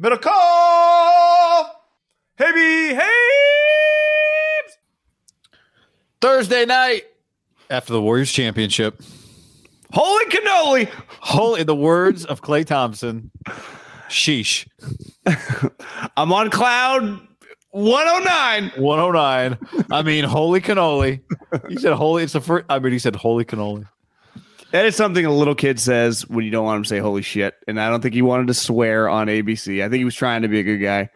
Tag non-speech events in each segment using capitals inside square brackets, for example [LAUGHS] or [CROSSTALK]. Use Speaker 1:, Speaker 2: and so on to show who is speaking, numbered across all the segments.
Speaker 1: Middle call! Hey, hey!
Speaker 2: Thursday night after the Warriors championship.
Speaker 1: Holy cannoli!
Speaker 2: Holy, in the words of Klay Thompson, sheesh. [LAUGHS]
Speaker 1: I'm on cloud 109.
Speaker 2: 109. I mean, holy cannoli. He said holy. It's the first. I mean, he said holy cannoli.
Speaker 1: That is something a little kid says when you don't want him to say holy shit. And I don't think he wanted to swear on ABC. I think he was trying to be a good guy.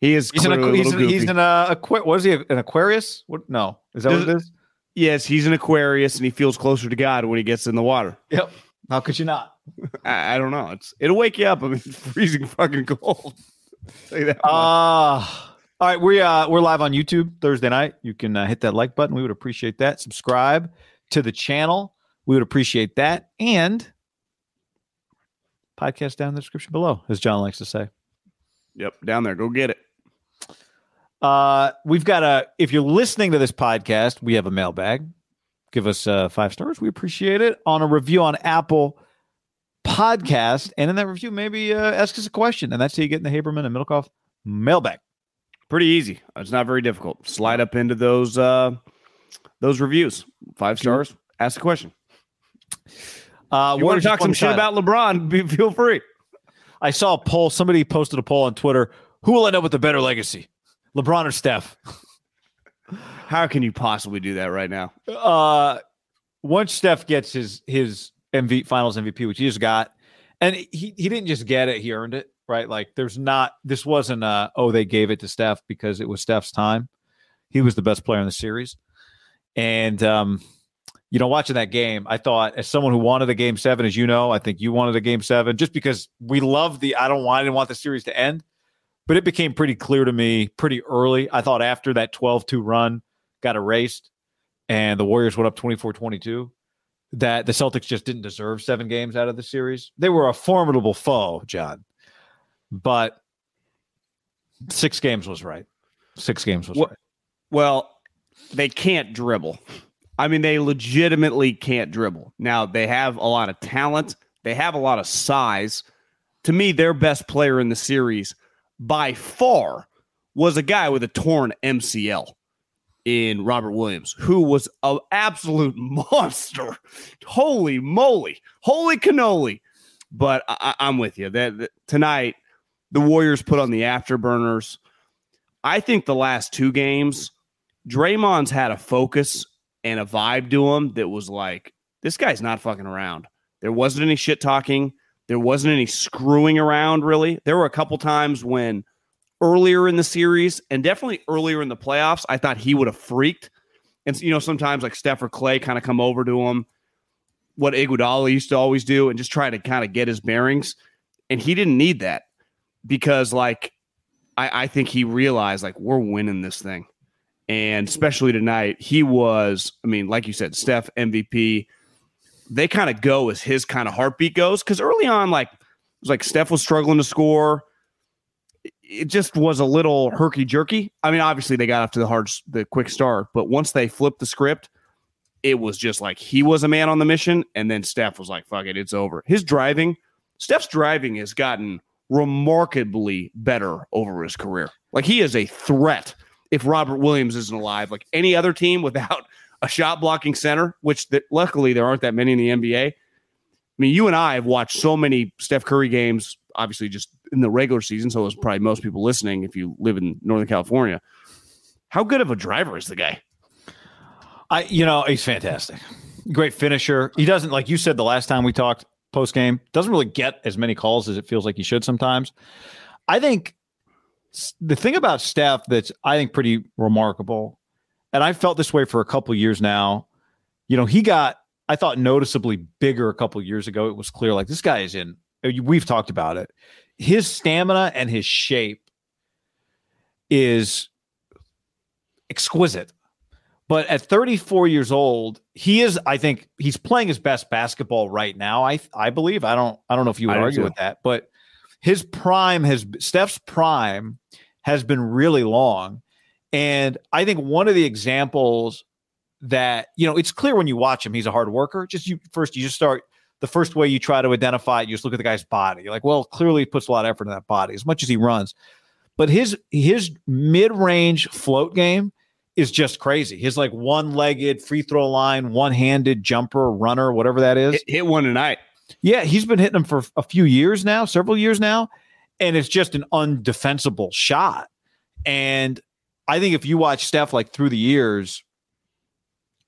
Speaker 1: He is
Speaker 2: He's an,
Speaker 1: a
Speaker 2: he's,
Speaker 1: goofy.
Speaker 2: he's an uh, what is he? An Aquarius? What? No, is that what it is?
Speaker 1: yes, he's an Aquarius and he feels closer to God when he gets in the water.
Speaker 2: Yep. How could you not? [LAUGHS]
Speaker 1: I, I don't know. It's it'll wake you up. I mean, it's [LAUGHS] freezing fucking cold. [LAUGHS] Say that.
Speaker 2: Uh all right, we uh we're live on YouTube Thursday night. You can uh, hit that like button. We would appreciate that. Subscribe to the channel. We would appreciate that. And podcast down in the description below, as John likes to say.
Speaker 1: yep, down there. Go get it.
Speaker 2: Uh we've got a if you're listening to this podcast, we have a mailbag. Give us uh five stars. We appreciate it. On a review on Apple podcast. And in that review, maybe uh, ask us a question. And that's how you get in the Haberman and Middlekauff mailbag.
Speaker 1: Pretty easy. It's not very difficult. Slide up into those uh those reviews. Five stars. Ask a question.
Speaker 2: Uh,
Speaker 1: You want to talk some shit
Speaker 2: title.
Speaker 1: about LeBron? Be, feel free.
Speaker 2: I saw a poll. Somebody posted a poll on Twitter. Who will end up with the better legacy, LeBron or Steph?
Speaker 1: How can you possibly do that right now?
Speaker 2: Uh, once Steph gets his his MV Finals MVP, which he just got, and he he didn't just get it; he earned it. Right? Like, there's not. This wasn't. a oh, they gave it to Steph because it was Steph's time. He was the best player in the series, and um, you know, watching that game, I thought, as someone who wanted a game seven, as you know, I think you wanted a game seven, just because we love the. I don't want. I didn't want the series to end, but it became pretty clear to me pretty early. I thought after that 12-2 run got erased, and the Warriors went up 24-22, that the Celtics just didn't deserve seven games out of the series. They were a formidable foe, John, but six games was right. Six games was
Speaker 1: Well,
Speaker 2: right.
Speaker 1: Well, they can't dribble. I mean, they legitimately can't dribble. Now, they have a lot of talent, they have a lot of size. To me, their best player in the series by far was a guy with a torn MCL in Robert Williams, who was an absolute [LAUGHS] monster. Holy moly. Holy cannoli. But I, I'm with you. That, that tonight, the Warriors put on the afterburners. I think the last two games, Draymond's had a focus and a vibe to him that was like, this guy's not fucking around. There wasn't any shit talking. There wasn't any screwing around, really. There were a couple times when earlier in the series and definitely earlier in the playoffs, I thought he would have freaked. And, you know, sometimes like Steph or Klay kind of come over to him, what Iguodala used to always do, and just try to kind of get his bearings. And he didn't need that because, like, I, I think he realized, like, we're winning this thing. And especially tonight, he was, I mean, like you said, Steph MVP. They kind of go as his kind of heartbeat goes. Cause early on, like, it was like Steph was struggling to score. It just was a little herky jerky. I mean, obviously they got off to the hard, the quick start, but once they flipped the script, it was just like he was a man on the mission. And then Steph was like, fuck it, it's over. His driving, Steph's driving has gotten remarkably better over his career. Like he is a threat if Robert Williams isn't alive. Like any other team without a shot blocking center, which that luckily there aren't that many in the NBA. I mean, you and I have watched so many Steph Curry games, obviously just in the regular season. So is probably most people listening if you live in Northern California. How good of a driver is the guy?
Speaker 2: I, you know, he's fantastic. Great finisher. He doesn't, like you said the last time we talked post game, doesn't really get as many calls as it feels like he should sometimes. I think the thing about Steph that's I think pretty remarkable, and I felt this way for a couple years now. You know, he got I thought noticeably bigger a couple years ago. It was clear like this guy is in. Uh, we've talked about it. his stamina and his shape is exquisite. But at 34 years old, he is. I think he's playing his best basketball right now. I I believe. I don't. I don't know if you would argue with that, but his prime has Steph's prime has been really long, and I think one of the examples that you know it's clear when you watch him, he's a hard worker. Just you first, you just start the first way you try to identify it, you just look at the guy's body. You're like, well, clearly he puts a lot of effort in that body as much as he runs. But his his mid range float game is just crazy. His like one legged free throw line, one handed jumper, runner, whatever that is.
Speaker 1: Hit, hit one tonight.
Speaker 2: Yeah, he's been hitting them for a few years now, several years now. And it's just an undefensible shot. And I think if you watch Steph like through the years,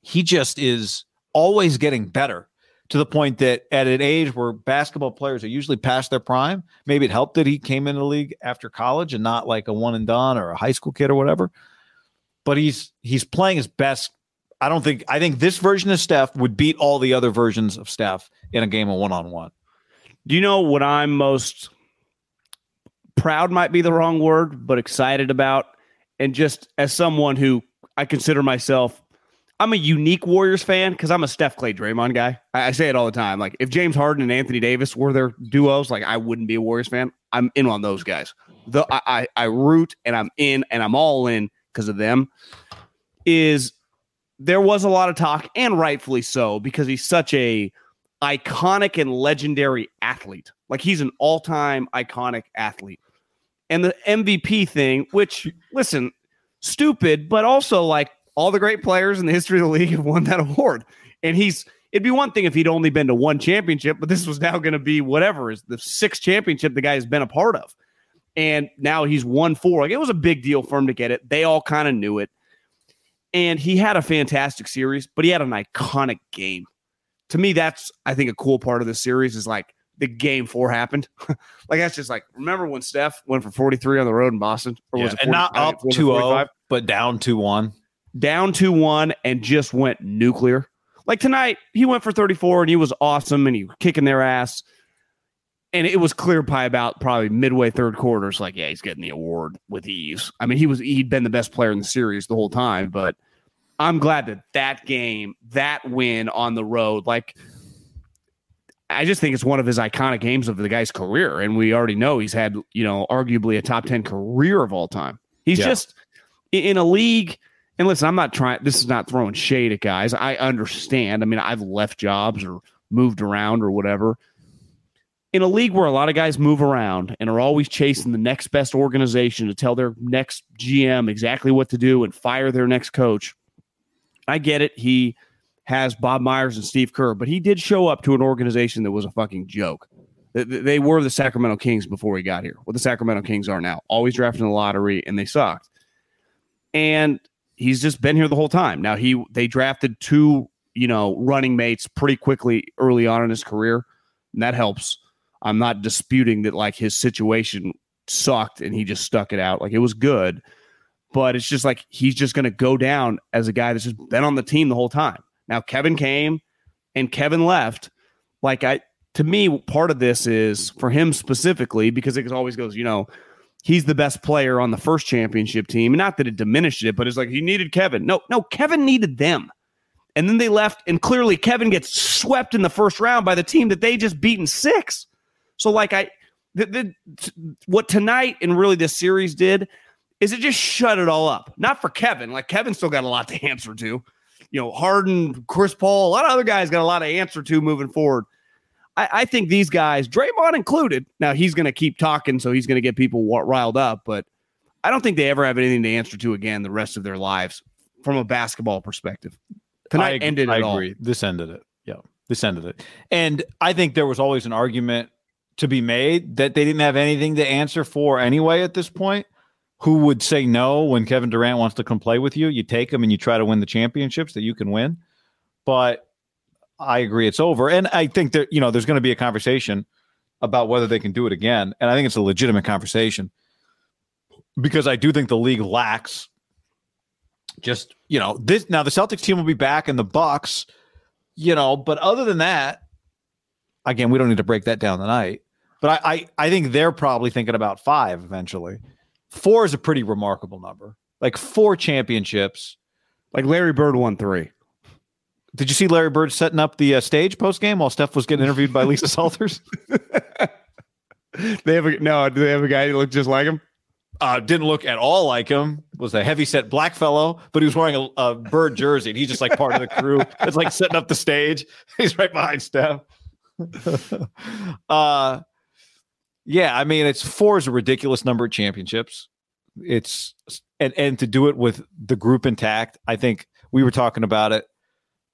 Speaker 2: he just is always getting better to the point that at an age where basketball players are usually past their prime, maybe it helped that he came in the league after college and not like a one and done or a high school kid or whatever but he's he's playing his best. I don't think I think this version of Steph would beat all the other versions of Steph in a game of one on one.
Speaker 1: Do you know what I'm most proud might be the wrong word, but excited about? And just as someone who I consider myself, I'm a unique Warriors fan because I'm a Steph Klay Draymond guy. I, I, say it all the time. Like if James Harden and Anthony Davis were their duos, like I wouldn't be a Warriors fan. I'm in on those guys. The I, I, I root and I'm in and I'm all in because of them is there was a lot of talk and rightfully so because he's such a iconic and legendary athlete like he's an all-time iconic athlete and the mvp thing which listen stupid but also like all the great players in the history of the league have won that award and he's it'd be one thing if he'd only been to one championship but this was now going to be whatever is the sixth championship the guy has been a part of and now he's won four. Like it was a big deal for him to get it. They all kind of knew it. And he had a fantastic series, but he had an iconic game. To me, that's I think a cool part of the series is like the game four happened. [LAUGHS] like that's just like remember when Steph went for 43 on the road in Boston?
Speaker 2: Or was yeah, it 40, and not up 2 0, but down 2 1.
Speaker 1: Down 2 1 and just went nuclear. Like tonight, he went for 34 and he was awesome and he was kicking their ass and it was clear by about probably midway third quarter. It's like, yeah, he's getting the award with ease. I mean, he was he'd been the best player in the series the whole time, but I'm glad that that game, that win on the road, like I just think it's one of his iconic games of the guy's career, and we already know he's had you know arguably a top ten career of all time. He's yeah. just in a league. And listen, I'm not trying. This is not throwing shade at guys. I understand. I mean, I've left jobs or moved around or whatever in a league where a lot of guys move around and are always chasing the next best organization to tell their next GM exactly what to do and fire their next coach, I get it. He has Bob Myers and Steve Kerr, but he did show up to an organization that was a fucking joke. They were the Sacramento Kings before he got here. What the Sacramento Kings are now, always drafting the lottery, and they sucked. And he's just been here the whole time. Now he they drafted two, you know, running mates pretty quickly early on in his career, and that helps. I'm not disputing that like his situation sucked and he just stuck it out. Like it was good, but it's just like he's just going to go down as a guy that's just been on the team the whole time. Now Kevin came and Kevin left. Like I to me part of this is for him specifically because it always goes, you know, he's the best player on the first championship team. Not that it diminished it, but it's like he needed Kevin. No, no, Kevin needed them. And then they left, and clearly Kevin gets swept in the first round by the team that they just beaten six. So like I the, the what tonight and really this series did is it just shut it all up. Not for Kevin. Like Kevin still got a lot to answer to. You know, Harden, Chris Paul, a lot of other guys got a lot to answer to moving forward. I, I think these guys, Draymond included, now he's going to keep talking, so he's going to get people riled up. But I don't think they ever have anything to answer to again the rest of their lives from a basketball perspective. Tonight I, ended it I agree. All.
Speaker 2: This ended it. Yeah, this ended it. And I think there was always an argument to be made that they didn't have anything to answer for anyway at this point. Who would say no when Kevin Durant wants to come play with you? You take him and you try to win the championships that you can win. But I agree, it's over. And I think that, you know, there's going to be a conversation about whether they can do it again. And I think it's a legitimate conversation because I do think the league lacks just, you know, this now the Celtics team will be back in the Bucks, you know, but other than that, again, we don't need to break that down tonight. But I, I, I think they're probably thinking about five eventually. Four is a pretty remarkable number. Like four championships.
Speaker 1: Like Larry Bird won three.
Speaker 2: Did you see Larry Bird setting up the uh, stage post game while Steph was getting interviewed by Lisa [LAUGHS] Salters?
Speaker 1: they have a no. Do they have a guy who looked just like him?
Speaker 2: Uh, didn't look at all like him. Was a heavy set black fellow, but he was wearing a, a bird jersey. And he's just like part of the crew. It's like setting up the stage. [LAUGHS] He's right behind Steph. [LAUGHS] uh, yeah, I mean, it's four is a ridiculous number of championships. It's and and to do it with the group intact. I think we were talking about it.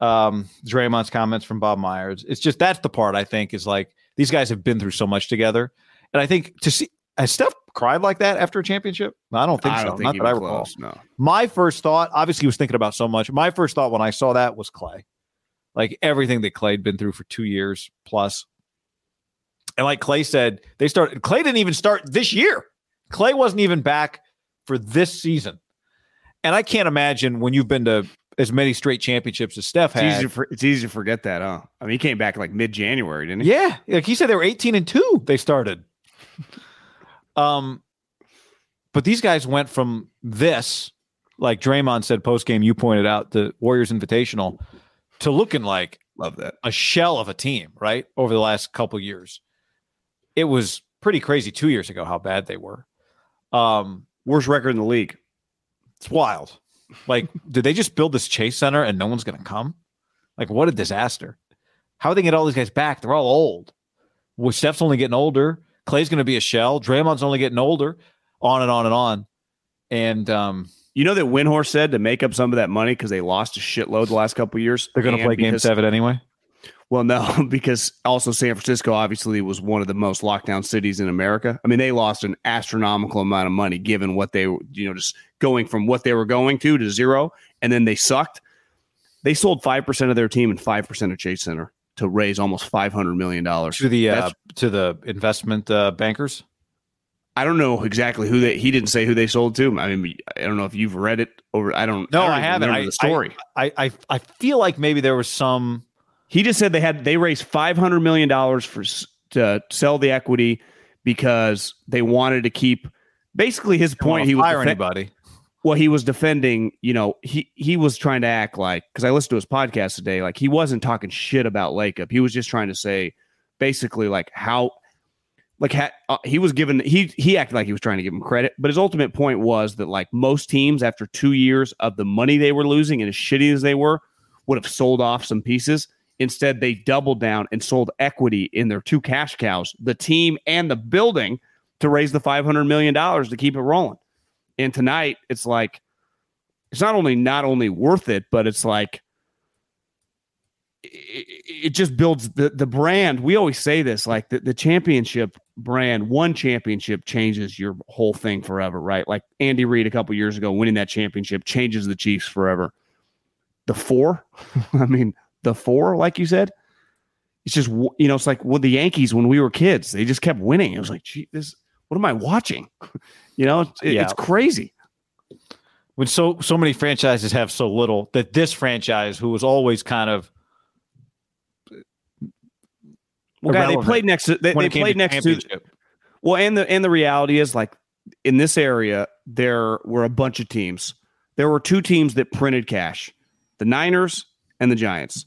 Speaker 2: Um, Draymond's comments from Bob Myers. It's just that's the part I think is like these guys have been through so much together, and I think to see has Steph cried like that after a championship? I don't think
Speaker 1: I
Speaker 2: so.
Speaker 1: don't think
Speaker 2: Not that I recall.
Speaker 1: close. No.
Speaker 2: My first thought, obviously, he was thinking about so much. My first thought when I saw that was Klay, like everything that Klay'd been through for two years plus. And like Klay said, they started. Klay didn't even start this year. Klay wasn't even back for this season. And I can't imagine when you've been to as many straight championships as Steph
Speaker 1: It's easy, to, for- it's easy to forget that, huh? I mean, he came back like mid January, didn't he?
Speaker 2: Yeah, like he said, they were eighteen and two. They started. [LAUGHS] Um, but these guys went from this, like Draymond said post game. You pointed out the Warriors Invitational, to looking like
Speaker 1: Love that.
Speaker 2: a shell of a team. Right over the last couple years, it was pretty crazy. Two years ago, how bad they were. Um,
Speaker 1: Worst record in the league.
Speaker 2: it's wild. Like, [LAUGHS] did they just build this chase center and no one's going to come? Like, what a disaster. How are they get all these guys back? They're all old. Well, Steph's only getting older. Klay's going to be a shell. Draymond's only getting older. On and on and on. And um,
Speaker 1: You know that Windhorst said to make up some of that money because they lost a shitload the last couple of years.
Speaker 2: they're going to play Game
Speaker 1: because-
Speaker 2: Seven anyway.
Speaker 1: Well, no, [LAUGHS] because also San Francisco obviously was one of the most lockdown cities in America. I mean, they lost an astronomical amount of money given what they were, you know, just going from what they were going to to zero, and then they sucked. They sold five percent of their team and five percent of Chase Center to raise almost five hundred million dollars.
Speaker 2: To the uh, to the investment uh, bankers.
Speaker 1: I don't know exactly who they. He didn't say who they sold to. I mean, I don't know if you've read it over. I don't.
Speaker 2: No,
Speaker 1: don't
Speaker 2: I haven't. I-
Speaker 1: the story.
Speaker 2: I, I I feel like maybe there was some.
Speaker 1: He just said they had they raised five hundred million dollars for to sell the equity because they wanted to keep. Basically, his point he was
Speaker 2: fire
Speaker 1: defen-
Speaker 2: anybody.
Speaker 1: well, he was defending. You know, he he was trying to act like because I listened to his podcast today. Like he wasn't talking shit about Lacob. He was just trying to say, basically, like how, like ha, uh, he was given. He he acted like he was trying to give him credit, but his ultimate point was that like most teams, after two years of the money they were losing and as shitty as they were, would have sold off some pieces. Instead, they doubled down and sold equity in their two cash cows, the team and the building, to raise the five hundred million dollars to keep it rolling. And tonight, it's like it's not only not only worth it, but it's like it, it just builds the the brand. We always say this, like the, the championship brand, one championship changes your whole thing forever, right? Like Andy Reid a couple years ago winning that championship changes the Chiefs forever. The four, [LAUGHS] I mean, the four, like you said, it's just you know, it's like with the Yankees when we were kids, they just kept winning. It was like, gee, this, what am I watching? [LAUGHS] you know, it's, it-
Speaker 2: Yeah.
Speaker 1: it's crazy.
Speaker 2: when so so many franchises have so little that this franchise who was always kind of
Speaker 1: Well, guy, they played next to they, they played
Speaker 2: to
Speaker 1: next to well, and the and the reality is like in this area there were a bunch of teams. There were two teams that printed cash, the Niners and the Giants.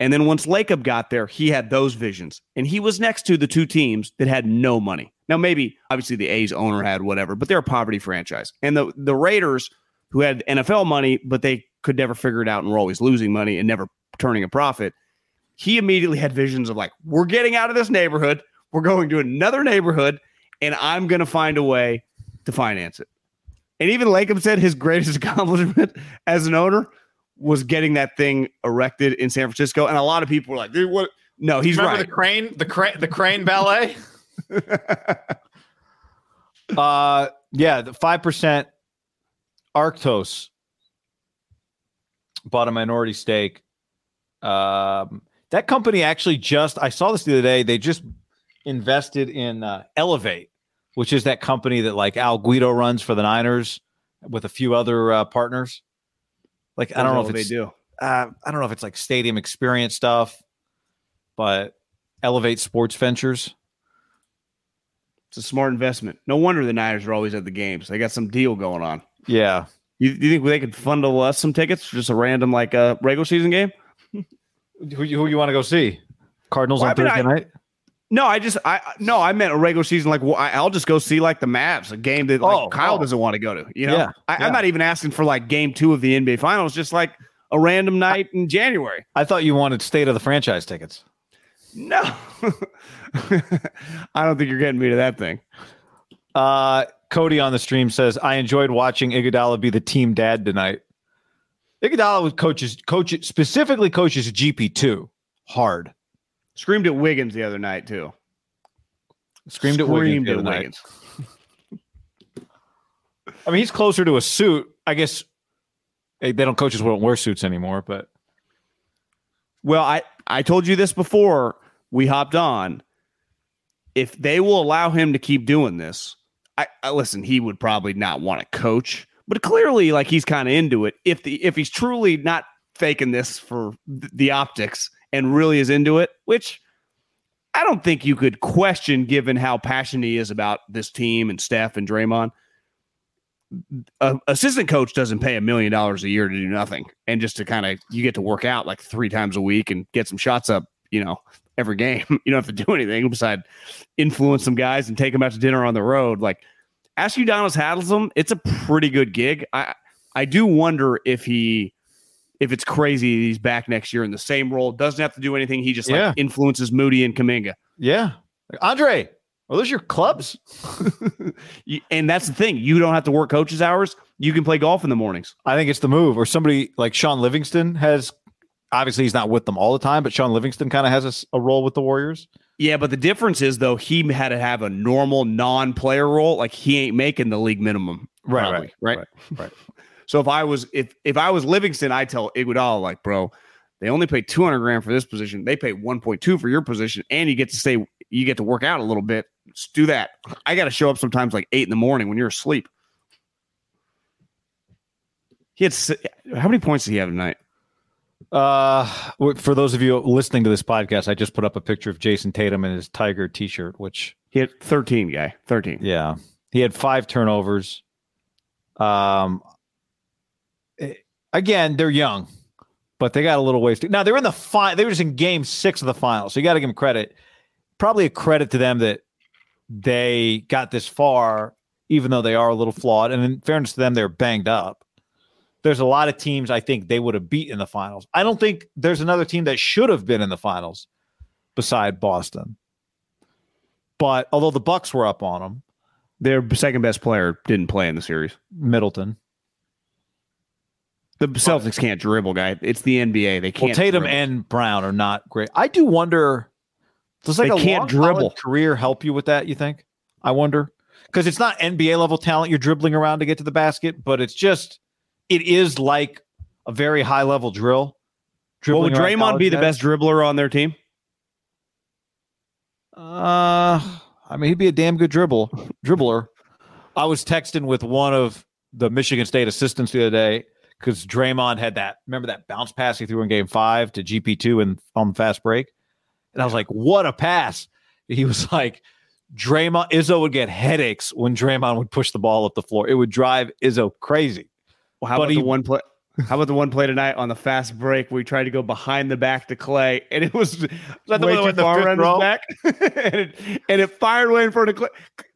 Speaker 1: And then once Lacob got there, he had those visions, and he was next to the two teams that had no money. Now, maybe obviously the A's owner had whatever, but they're a poverty franchise, and the the Raiders who had NFL money, but they could never figure it out and were always losing money and never turning a profit he immediately had visions of like, we're getting out of this neighborhood, we're going to another neighborhood, and I'm going to find a way to finance it. And even Lacob said his greatest [LAUGHS] accomplishment as an owner was getting that thing erected in San Francisco. And a lot of people were like, dude, what? No, he's
Speaker 3: Remember
Speaker 1: right.
Speaker 3: the crane, the crane, the crane ballet. [LAUGHS]
Speaker 2: Uh, yeah, the five percent Arctos bought a minority stake. Um, that company actually just I saw this the other day. They just invested in uh, Elevate, which is that company that like Al Guido runs for the Niners with a few other uh, partners. Like I don't know if
Speaker 1: they
Speaker 2: it's
Speaker 1: do.
Speaker 2: uh, I don't know if it's like stadium experience stuff, but Elevate Sports Ventures.
Speaker 1: It's a smart investment. No wonder the Niners are always at the games. They got some deal going on.
Speaker 2: Yeah.
Speaker 1: You, you think they could fundle us some tickets for just a random like a uh, regular season game?
Speaker 2: Who, [LAUGHS] who you want to go see? Cardinals well, on I mean, Thursday I, night?
Speaker 1: No, I just I no, I meant a regular season. Like well, I'll just go see like the Mavs, a game that like oh, Kyle oh. doesn't want to go to. You know, yeah, I, am not even asking for like game two of the NBA Finals. Just like a random night in January.
Speaker 2: I thought you wanted state of the franchise tickets.
Speaker 1: No, [LAUGHS] I don't think you're getting me to that thing.
Speaker 2: Uh, Cody on the stream says, "I enjoyed watching Iguodala be the team dad tonight." Iguodala with coaches coach specifically coaches GP two hard.
Speaker 1: Screamed at Wiggins the other night too.
Speaker 2: Screamed, at Wiggins. At Wiggins. [LAUGHS] I mean, he's closer to a suit. I guess they don't coaches won't wear suits anymore, but
Speaker 1: well, I I told you this before we hopped on. If they will allow him to keep doing this, I, I listen. He would probably not want to coach, but clearly, like he's kind of into it. If the if he's truly not faking this for the optics, and really is into it, which I don't think you could question given how passionate he is about this team and Steph and Draymond. A assistant coach doesn't pay a million dollars a year to do nothing and just to kind of you get to work out like three times a week and get some shots up, you know, every game. [LAUGHS] You don't have to do anything besides influence some guys and take them out to dinner on the road. Like ask you Udonis Haslem, it's a pretty good gig. I I do wonder if he if it's crazy he's back next year in the same role, doesn't have to do anything. He just yeah. influences Moody and Kuminga.
Speaker 2: Yeah. Andre, are those your clubs? [LAUGHS]
Speaker 1: and that's the thing. You don't have to work coaches hours. You can play golf in the mornings.
Speaker 2: I think it's the move. Or somebody like Shaun Livingston has obviously he's not with them all the time, but Shaun Livingston kind of has a, a, role with the Warriors.
Speaker 1: Yeah, but the difference is though he had to have a normal non-player role. Like he ain't making the league minimum.
Speaker 2: Right, right,
Speaker 1: right, right, right. [LAUGHS] So if I was if if I was Livingston, I tell Iguodala like, bro, they only pay 200 grand for this position. They pay 1.2 for your position, and you get to stay. You get to work out a little bit. Just do that. I got to show up sometimes like eight in the morning when you're asleep. He had how many points did he have tonight?
Speaker 2: Uh, for those of you listening to this podcast, I just put up a picture of Jayson Tatum in his Tiger T-shirt, which
Speaker 1: he had 13. Guy, 13.
Speaker 2: Yeah, he had five turnovers. Um, again, they're young, but they got a little ways to. Now they're in the fi- They were just in game six of the final, so you got to give them credit. Probably a credit to them that they got this far, even though they are a little flawed. And in fairness to them, they're banged up. There's a lot of teams I think they would have beat in the finals. I don't think there's another team that should have been in the finals beside Boston. But although the Bucks were up on them,
Speaker 1: their second best player didn't play in the series.
Speaker 2: Middleton.
Speaker 1: The Celtics can't dribble, guy. It's the NBA. They can't.
Speaker 2: Well, Tatum dribble. and Brown are not great. I do wonder. Does like they a can't dribble career help you with that? You think? I wonder because it's not NBA level talent you're dribbling around to get to the basket, but it's just it is like a very high level drill.
Speaker 1: Well, would Draymond be the best dribbler on their team?
Speaker 2: Uh, I mean, he'd be a damn good dribble dribbler. I was texting with one of the Michigan State assistants the other day because Draymond had that. Remember that bounce pass he threw in Game Five to GP two and on the fast break, and I was like, "What a pass!" He was [LAUGHS] like, "Draymond Izzo would get headaches when Draymond would push the ball up the floor. It would drive Izzo crazy."
Speaker 1: Well, how but about he, the one play? How about the one play tonight on the fast break where we tried to go behind the back to Klay, and it was, was
Speaker 2: that way too far around his back, [LAUGHS]
Speaker 1: and, it, and it fired way in front of Klay.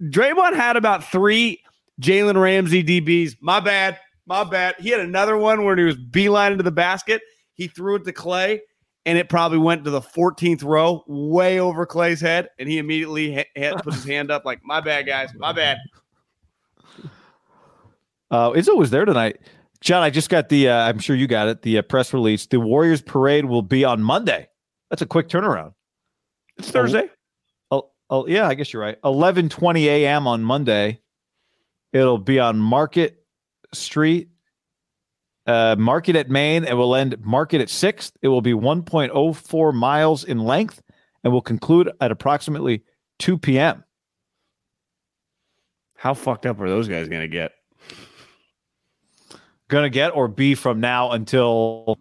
Speaker 1: Draymond had about three Jalen Ramsey DBs. My bad. My bad. He had another one where he was beeline into the basket. He threw it to Klay, and it probably went to the 14th row, way over Klay's head, and he immediately ha- ha- put his hand up like, "My bad, guys. My bad."
Speaker 2: Uh, Izzo was there tonight. John, I just got the. Uh, I'm sure you got it. The uh, press release. The Warriors parade will be on Monday. That's a quick turnaround.
Speaker 1: It's Thursday.
Speaker 2: Oh, oh, yeah. I guess you're right. 11:20 a.m. on Monday. It'll be on Market Street, uh, Market at Main, and will end Market at 6th. It will be 1.04 miles in length and will conclude at approximately 2 p.m.
Speaker 1: How fucked up are those guys going to get?
Speaker 2: Going to get or be from now until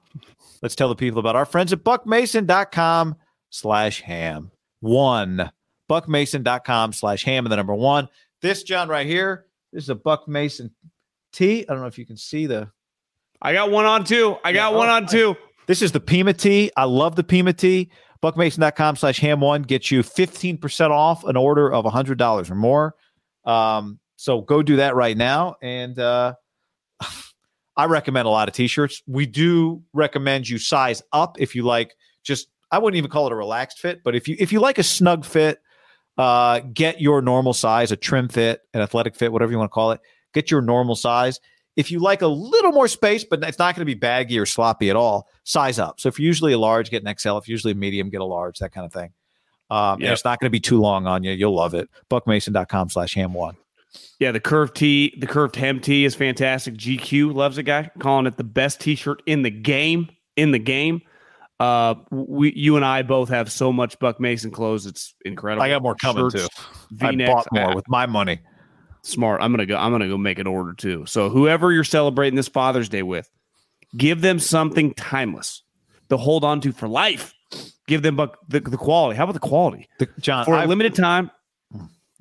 Speaker 2: let's tell the people about our friends at buckmason.com slash ham. One buckmason.com slash ham and the number one. This, John, right here, this is a Buck Mason tee. I don't know if you can see the.
Speaker 1: I got one on two. I got
Speaker 2: Yeah,
Speaker 1: one
Speaker 2: oh,
Speaker 1: on two.
Speaker 2: This is the Pima tee. I love the Pima tee. Buckmason.com slash ham one gets you 15% off an order of $100 or more. Um, so go do that right now. And uh, [LAUGHS] I recommend a lot of t shirts. We do recommend you size up if you like just, I wouldn't even call it a relaxed fit, but if you if you like a snug fit, uh, get your normal size, a trim fit, an athletic fit, whatever you want to call it. Get your normal size. If you like a little more space, but it's not going to be baggy or sloppy at all, size up. So if you're usually a large, get an XL. If you're usually a medium, get a large, that kind of thing. Um,
Speaker 1: Yep.
Speaker 2: it's not going to be too long on you. You'll love it. Buckmason.com slash ham one.
Speaker 1: Yeah, the curved tee, the curved hem tee is fantastic. GQ loves a guy calling it the best T-shirt in the game. In the game, uh, we, you and I both have so much Buck Mason clothes. It's incredible.
Speaker 2: I got more coming
Speaker 1: Shirts,
Speaker 2: too. I
Speaker 1: V-necks.
Speaker 2: bought more with my money.
Speaker 1: Smart. I'm gonna go. I'm gonna go make an order too. So whoever you're celebrating this Father's Day with, give them something timeless to hold on to for life. Give them buck the, the quality. How about the quality?
Speaker 2: The, John,
Speaker 1: for a
Speaker 2: I've-
Speaker 1: limited time,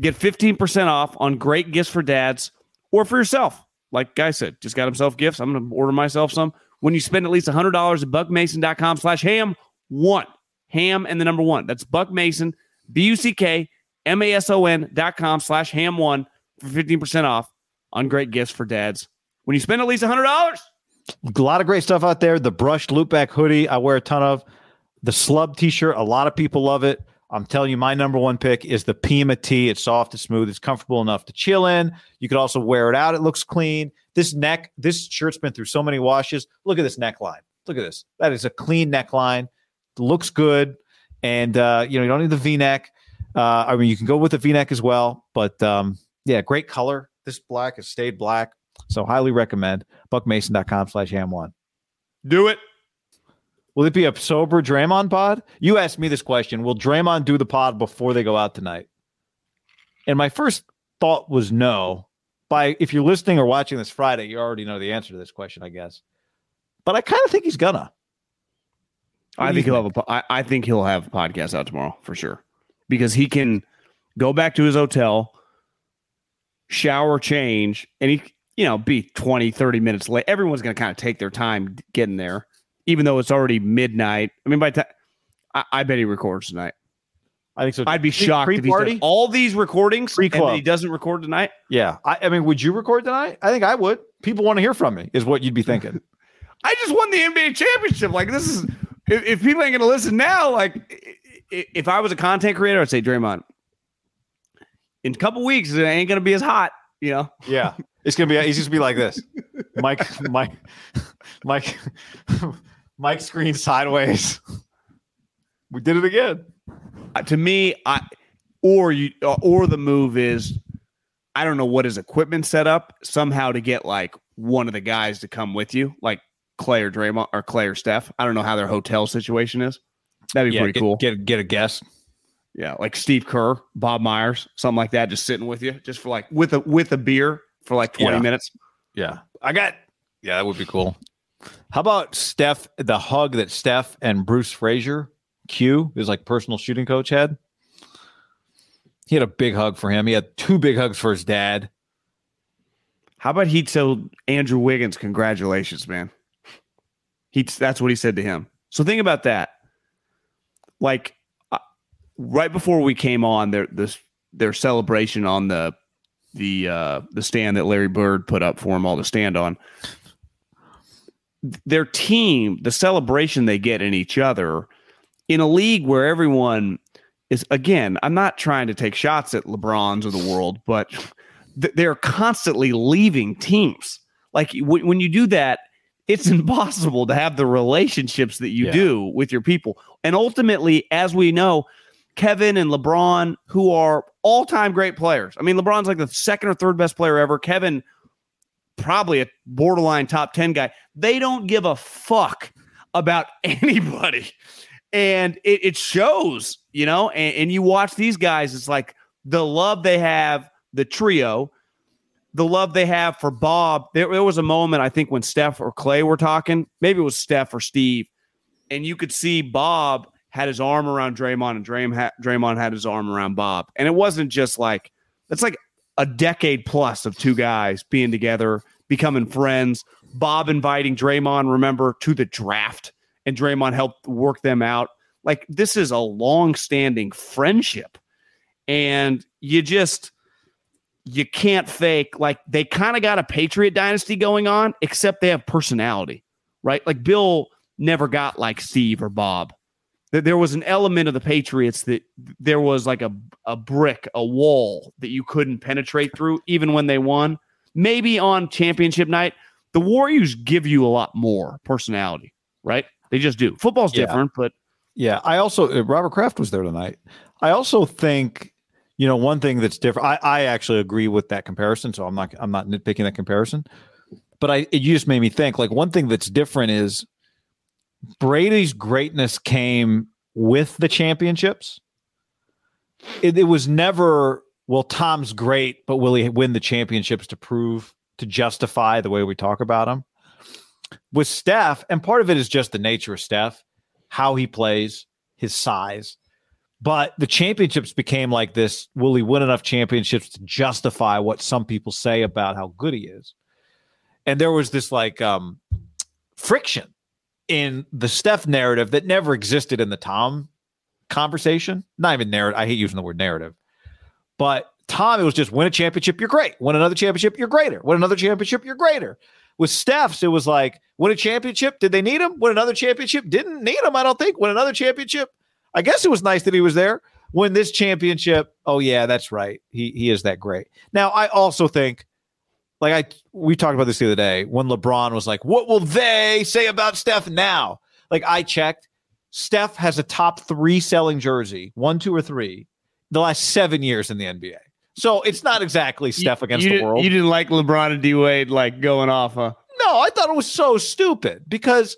Speaker 1: get 15% off on great gifts for dads or for yourself. Like Guy said, just got himself gifts. I'm going to order myself some. When you spend at least $100 at buckmason.com slash ham one, ham and the number one. That's buckmason, B-U-C-K, M-A-S-O-N dot com slash ham one for 15% off on great gifts for dads. When you spend at least $100,
Speaker 2: a lot of great stuff out there. The brushed loopback hoodie, I wear a ton of. The slub t-shirt, a lot of people love it. I'm telling you, my number one pick is the Pima tee. It's soft, it's smooth, it's comfortable enough to chill in. You could also wear it out. It looks clean. This neck, this shirt's been through so many washes. Look at this neckline. Look at this. That is a clean neckline. Looks good. And uh, you know, you don't need the V-neck. Uh, I mean, you can go with the V-neck as well. But um, yeah, great color. This black has stayed black. So highly recommend buckmason.com slash ham one.
Speaker 1: do it.
Speaker 2: Will it be a sober Draymond pod? You asked me this question. Will Draymond do the pod before they go out tonight? And my first thought was no. By if you're listening or watching this Friday, you already know the answer to this question, I guess. But I kind of think he's gonna. What
Speaker 1: I think he'll have a. po- I, I think he'll have a podcast out tomorrow for sure, because he can go back to his hotel, shower, change, and he you know be 20, 30 minutes late. Everyone's going to kind of take their time getting there, even though it's already midnight. I mean, by the time I, I bet he records tonight.
Speaker 2: I think so.
Speaker 1: I'd be
Speaker 2: Pre-
Speaker 1: shocked if he does all these recordings and
Speaker 2: Pre-club.
Speaker 1: then he doesn't record tonight.
Speaker 2: Yeah. I, I mean, would you record tonight? I think I would. People want to hear from me, is what you'd be thinking. [LAUGHS]
Speaker 1: I just won the NBA championship. Like this is if, if people ain't gonna listen now, like if I was a content creator, I'd say Draymond. In a couple weeks, it ain't gonna be as hot, you know. [LAUGHS]
Speaker 2: yeah. It's gonna be he's just gonna be like this. Mike, Mike, Mike, Mike screen sideways. We did it again.
Speaker 1: Uh, to me, I or you uh, or the move is I don't know what his equipment set up somehow to get like one of the guys to come with you, like Klay or Draymond or Klay or Steph. I don't know how their hotel situation is. That'd be
Speaker 2: Yeah,
Speaker 1: pretty
Speaker 2: get,
Speaker 1: cool.
Speaker 2: Get get a guess.
Speaker 1: Yeah, like Steve Kerr, Bob Myers, something like that, just sitting with you, just for like with a with a beer for like twenty
Speaker 2: Yeah.
Speaker 1: minutes.
Speaker 2: Yeah, I got. Yeah, that would be cool. How about Steph? The hug that Steph and Bruce Fraser, Q, his like personal shooting coach had. He had a big hug for him. He had two big hugs for his dad.
Speaker 1: How about he told Andrew Wiggins, "Congratulations, man." He that's what he said to him. So think about that. Like right before we came on, their this their celebration on the the uh the stand that Larry Bird put up for him all to stand on. Their team, the celebration they get in each other, in a league where everyone is again, I'm not trying to take shots at LeBrons of the world, but th- they're constantly leaving teams. Like w- when you do that, it's [LAUGHS] impossible to have the relationships that you
Speaker 2: Yeah.
Speaker 1: do with your people. And ultimately, as we know, Kevin and LeBron, who are all time great players. I mean, LeBron's like the second or third best player ever. Kevin, probably a borderline top 10 guy. They don't give a fuck about [LAUGHS] anybody. And it, it shows, you know, and, and you watch these guys, it's like the love they have, the trio, the love they have for Bob. There, there was a moment, I think, when Steph or Klay were talking, maybe it was Steph or Steve, and you could see Bob had his arm around Draymond and Draymond had, his arm around Bob. And it wasn't just like it's like a decade plus of two guys being together, becoming friends. Bob inviting Draymond, remember, to the draft, and Draymond helped work them out. Like this is a long-standing friendship. And you just you can't fake like they kind of got a Patriot dynasty going on, except they have personality, right? Like Bill never got like Steve or Bob. There was an element of the Patriots that there was like a, a brick, a wall that you couldn't penetrate through, even when they won. Maybe on championship night, the Warriors give you a lot more personality, right? They just do. Football's
Speaker 2: Yeah.
Speaker 1: different, but
Speaker 2: Yeah, I also uh, Robert Kraft was there tonight. I also think you know one thing that's different. I, I actually agree with that comparison, so I'm not I'm not nitpicking that comparison. But I it you just made me think like one thing that's different is Brady's greatness came with the championships. It, it was never well Tom's great, but will he win the championships to prove to justify the way we talk about him? With Steph, and part of it is just the nature of Steph how he plays, his size. But the championships became like this will he win enough championships to justify what some people say about how good he is? And there was this like um, friction in the Steph narrative that never existed in the Tom conversation. Not even narrative. I hate using the word narrative. But Tom, it was just win a championship, you're great. Win another championship, you're greater. Win another championship, you're greater. With Steph's, it was like win a championship. Did they need him? Win another championship? Didn't need him, I don't think. Win another championship. I guess it was nice that he was there. Win this championship. Oh yeah, that's right. He he is that great. Now I also think, like I we talked about this the other day when LeBron was like, "What will they say about Steph now?" Like I checked, Steph has a top three selling jersey, one, two, or three, the last seven years in the NBA. So it's not exactly Steph against
Speaker 1: you,
Speaker 2: the world.
Speaker 1: You didn't like LeBron and D Wade like going off, huh?
Speaker 2: No, I thought it was so stupid because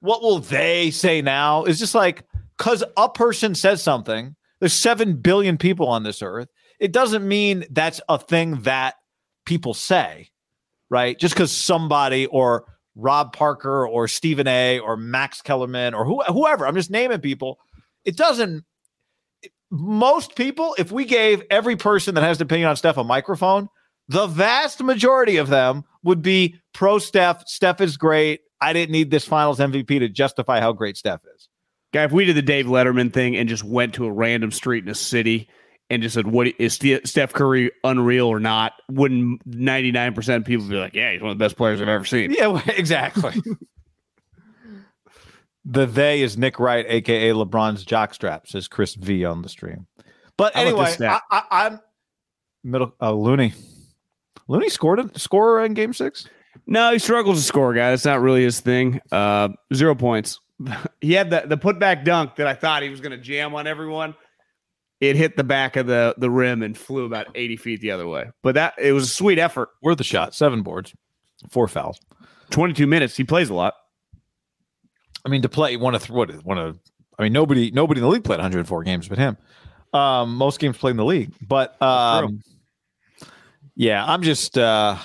Speaker 2: what will they say now is just like because a person says something, there's 7 billion people on this earth. It doesn't mean that's a thing that people say, right? Just because somebody or Rob Parker or Stephen A or Max Kellerman or who, whoever, I'm just naming people, it doesn't. Most people, if we gave every person that has an opinion on Steph a microphone, the vast majority of them would be pro Steph. Steph is great. I didn't need this finals MVP to justify how great Steph is.
Speaker 1: Guy, if we did the Dave Letterman thing and just went to a random street in a city and just said, "What is Steph Curry unreal or not?" Wouldn't ninety nine percent of people be like, "Yeah, he's one of the best players I've ever seen."
Speaker 2: Yeah, [LAUGHS] exactly. [LAUGHS] the they is Nick Wright, aka LeBron's jockstrap, says Chris V on the stream. But
Speaker 1: How
Speaker 2: anyway. I, I, I'm middle. Uh, Looney, Looney scored a scorer in Game Six.
Speaker 1: No, he struggles to score, guy. That's not really his thing. Uh, zero points. [LAUGHS] he had the the putback dunk that I thought he was going to jam on everyone. It hit the back of the the rim and flew about eighty feet the other way. But that it was a sweet effort.
Speaker 2: Worth a shot. Seven boards, four fouls.
Speaker 1: Twenty two minutes. He plays a lot.
Speaker 2: I mean, to play one of th- what one of I mean, nobody nobody in the league played 104 games but him. Um, most games played in the league, but um, yeah, I'm just uh,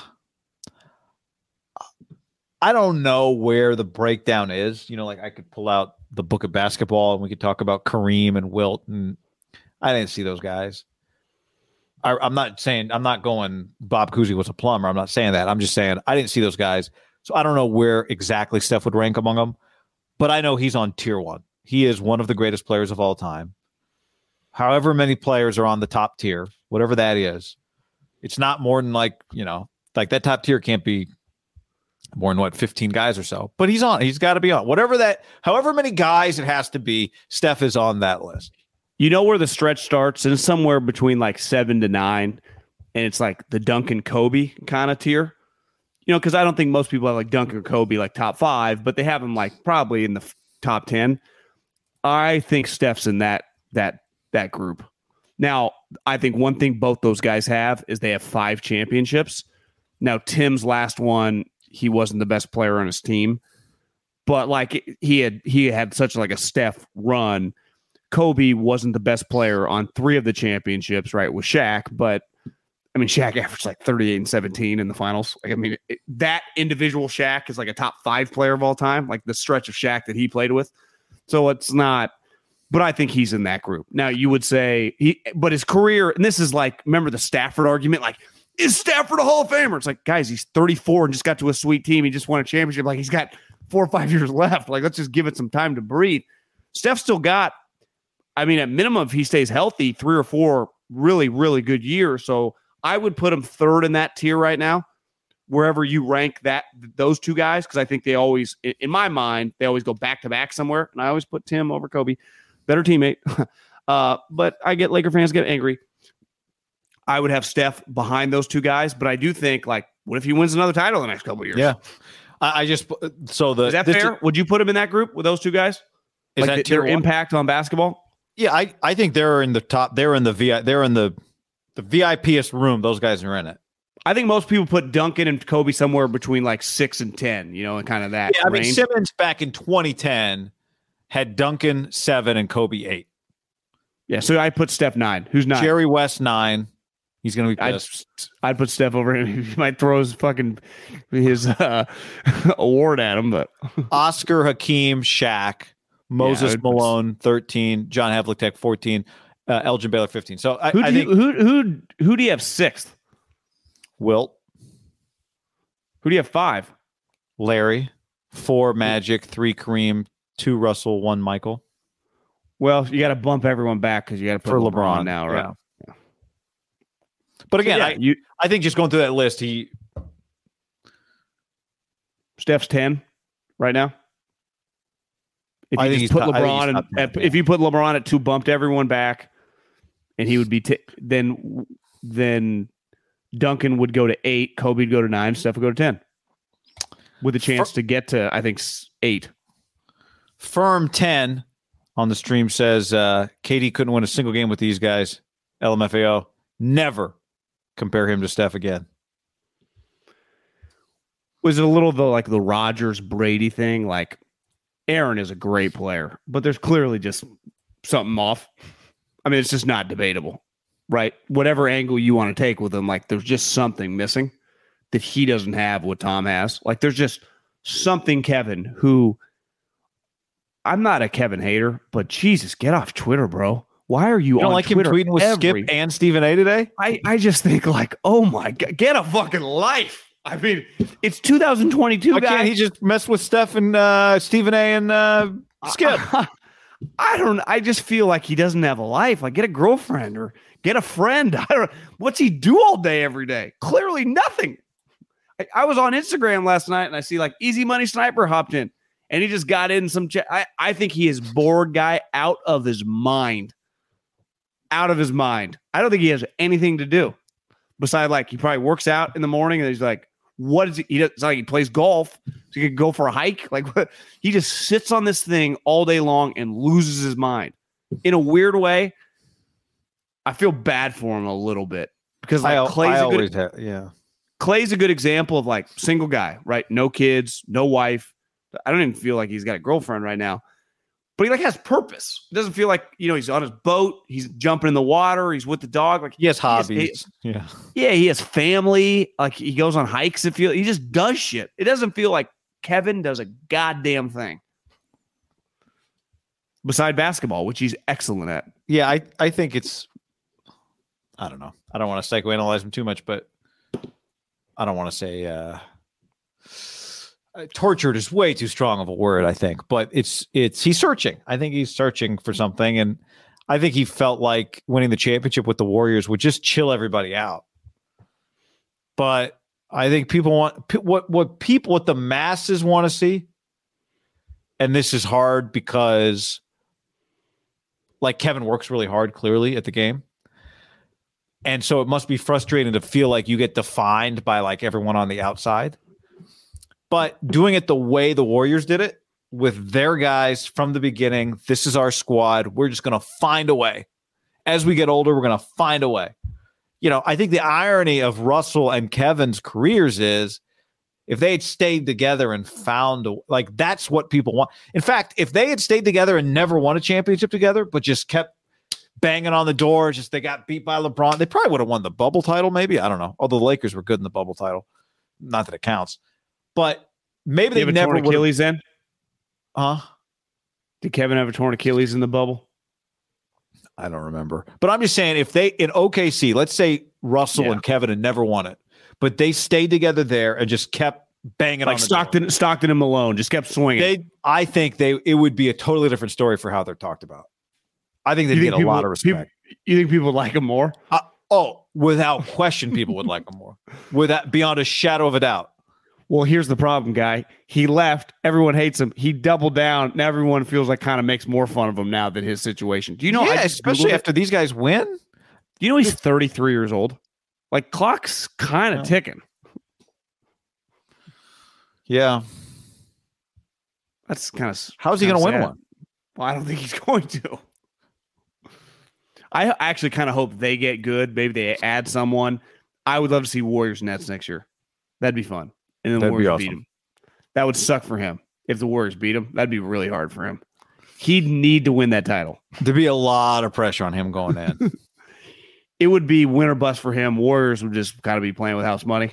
Speaker 2: I don't know where the breakdown is. You know, like I could pull out the book of basketball and we could talk about Kareem and Wilt, and I didn't see those guys. I, I'm not saying I'm not going. Bob Cousy was a plumber. I'm not saying that. I'm just saying I didn't see those guys, so I don't know where exactly Steph would rank among them but I know he's on tier one. He is one of the greatest players of all time. However many players are on the top tier, whatever that is, it's not more than like, you know, like that top tier can't be more than what, 15 guys or so. But he's on. He's got to be on. Whatever that, however many guys it has to be, Steph is on that list.
Speaker 1: You know where the stretch starts, and it's somewhere between like seven to nine, and it's like the Duncan Kobe kind of tier. You know, because I don't think most people have like Duncan Kobe like top five, but they have him like probably in the f- top ten. I think Steph's in that that that group. Now, I think one thing both those guys have is they have five championships. Now, Tim's last one, he wasn't the best player on his team, but like he had he had such like a Steph run. Kobe wasn't the best player on three of the championships, right? With Shaq, but I mean, Shaq [LAUGHS] averaged like 38 and 17 in the finals. Like, I mean, it, that individual Shaq is like a top five player of all time, like the stretch of Shaq that he played with. So it's not, but I think he's in that group. Now you would say he, but his career, and this is like, remember the Stafford argument, like. Is Stafford a Hall of Famer? It's like, guys, he's 34 and just got to a sweet team. He just won a championship. Like, he's got four or five [LAUGHS] years left. Like, let's just give it some time to breathe. Steph still got, I mean, at minimum, if he stays healthy, three or four really, really good years. So I would put him third in that tier right now, wherever you rank that those two guys, because I think they always, in my mind, they always go back to back somewhere. And I always put Tim over Kobe, better teammate. [LAUGHS] uh, but I get Laker fans get angry. I would have Steph behind those two guys, but I do think like, what if he wins another title in the next couple years?
Speaker 2: Yeah. I, I just so the
Speaker 1: Is that fair? Would you put him in that group with those two guys?
Speaker 2: Is
Speaker 1: like
Speaker 2: that
Speaker 1: th-
Speaker 2: tier
Speaker 1: their
Speaker 2: one?
Speaker 1: impact on basketball?
Speaker 2: Yeah, I, I think they're in the top. They're in the vi. They're in the the VIPest room. Those guys are in it.
Speaker 1: I think most people put Duncan and Kobe somewhere between like six and ten, you know, and kind of that
Speaker 2: Yeah, I mean. Simmons back in 2010 had Duncan seven and Kobe eight.
Speaker 1: yeah, so I put Steph nine. Who's nine?
Speaker 2: Jerry West nine. He's gonna be
Speaker 1: I'd. I'd put Steph over him. [LAUGHS] He might throw his fucking his uh, [LAUGHS] award at him, but
Speaker 2: Oscar Hakeem Shaq, Moses
Speaker 1: was-
Speaker 2: Malone 13, John Havlicek 14, uh, Elgin Baylor 15. So I,
Speaker 1: who
Speaker 2: I
Speaker 1: do
Speaker 2: think
Speaker 1: you, who who who do you have sixth?
Speaker 2: Wilt,
Speaker 1: Who do you have five?
Speaker 2: Larry, four Magic, three Kareem, two Russell, one Michael
Speaker 1: Well, you got to bump everyone back because you got to put
Speaker 2: for
Speaker 1: LeBron,
Speaker 2: LeBron,
Speaker 1: now, right?
Speaker 2: yeah. But again,
Speaker 1: yeah,
Speaker 2: I,
Speaker 1: you
Speaker 2: I think just going through that list, he
Speaker 1: Steph's ten right now. If
Speaker 2: I
Speaker 1: you
Speaker 2: think
Speaker 1: just put
Speaker 2: top- I think he's
Speaker 1: LeBron,
Speaker 2: top
Speaker 1: and,
Speaker 2: 10,
Speaker 1: at- if you put LeBron at two, bumped everyone back, and he would be t- then then Duncan would go to eight, Kobe would go to nine, Steph would go to ten, with a chance to get to I think eight.
Speaker 2: firm 10 on the stream says uh Katie couldn't win a single game with these guys. LMFAO. Never compare him to Steph again.
Speaker 1: Was it a little the like the Rogers Brady thing? Like Aaron is a great player, but there's clearly just something off. I mean, it's just not debatable, right? Whatever angle you want to take with him, like there's just something missing that he doesn't have what Tom has. Like there's just something Kevin who I'm not a Kevin hater, but Jesus, get off Twitter, bro. Why are you,
Speaker 2: You don't
Speaker 1: on
Speaker 2: like
Speaker 1: Twitter
Speaker 2: him tweeting with
Speaker 1: every-
Speaker 2: Skip and Stephen A today?
Speaker 1: I, I just think like, oh my god, get a fucking life. I mean, it's 2022,
Speaker 2: Why
Speaker 1: guys.
Speaker 2: can't he just mess with Steph and uh, Stephen A and uh, Skip? [LAUGHS]
Speaker 1: I don't. I just feel like he doesn't have a life. Like, get a girlfriend or get a friend. [LAUGHS] I don't. What's he do all day, every day? Clearly, nothing. I, I was on Instagram last night and I see like Easy Money Sniper hopped in and he just got in some. Ch- I I think he is bored guy out of his mind. Out of his mind. I don't think he has anything to do besides like he probably works out in the morning and he's like, what is he? he does, it's like he plays golf. So he could go for a hike. Like? [LAUGHS] He just sits on this thing all day long and loses his mind in a weird way. I feel bad for him a little bit because like
Speaker 2: I,
Speaker 1: Klay's
Speaker 2: I
Speaker 1: a good
Speaker 2: always have, yeah.
Speaker 1: Klay's a good example of like single guy, right? No kids, no wife. I don't even feel like he's got a girlfriend right now, but he like has purpose. It doesn't feel like you know he's on his boat, he's jumping in the water, he's with the dog. Like
Speaker 2: He has
Speaker 1: has-
Speaker 2: hobbies. yeah.
Speaker 1: yeah, he has family. Like he goes on hikes. It feel he just does shit. It doesn't feel like Kevin does a goddamn thing beside basketball, which he's excellent at.
Speaker 2: Yeah, I, I think it's I don't know. I don't want to psychoanalyze him too much, but I don't want to say uh, uh, tortured is way too strong of a word, I think. But it's it's he's searching. I think he's searching for something and I think he felt like winning the championship with the Warriors would just chill everybody out. But I think people want what what people what the masses want to see and this is hard because like Kevin works really hard clearly at the game. And so it must be frustrating to feel like you get defined by like everyone on the outside. But doing it the way the Warriors did it with their guys from the beginning, this is our squad. We're just going to find a way. As we get older, we're going to find a way. You know, I think the irony of Russell and Kevin's careers is if they had stayed together and found a like that's what people want. In fact, if they had stayed together and never won a championship together, but just kept banging on the door, just they got beat by LeBron, they probably would have won the bubble title, maybe. I don't know. Although the Lakers were good in the bubble title. Not that it counts. But maybe they never
Speaker 1: torn Achilles then?
Speaker 2: huh?
Speaker 1: Did Kevin have a torn Achilles in the bubble?
Speaker 2: I don't remember. But I'm just saying, if they in OKC, let's say Russell
Speaker 1: Yeah.
Speaker 2: and Kevin had never won it, but they stayed together there and just kept banging
Speaker 1: Like Stockton,
Speaker 2: door.
Speaker 1: Stockton and Malone just kept swinging.
Speaker 2: They, I think they it would be a totally different story for how they're talked about. I think they'd
Speaker 1: You
Speaker 2: get
Speaker 1: think
Speaker 2: a
Speaker 1: people-
Speaker 2: lot of
Speaker 1: people-
Speaker 2: respect.
Speaker 1: you think people would like them more?
Speaker 2: Uh, oh, without question, people would like them more, [LAUGHS] without beyond a shadow of a doubt.
Speaker 1: Well, here's the problem, guy. He left. Everyone hates him. He doubled down. Now everyone feels like kind of makes more fun of him now than his situation. Do you know?
Speaker 2: Yeah, especially after these guys win.
Speaker 1: Do you know he's 33 years old? Like clock's kind of
Speaker 2: Yeah.
Speaker 1: ticking.
Speaker 2: Yeah,
Speaker 1: That's kind of
Speaker 2: how's he going to win one?
Speaker 1: Well, I don't think he's [LAUGHS] going to. I actually kind of hope they get good. Maybe they add someone. I would love to see Warriors Nets next year. That'd be fun. And then the
Speaker 2: That'd
Speaker 1: Warriors beat
Speaker 2: awesome.
Speaker 1: him. That would suck for him if the Warriors beat him. That'd be really hard for him. He'd need to win that title.
Speaker 2: There'd be a lot of pressure on him going in. [LAUGHS]
Speaker 1: It would be win or bust for him. Warriors would just kind of be playing with house money.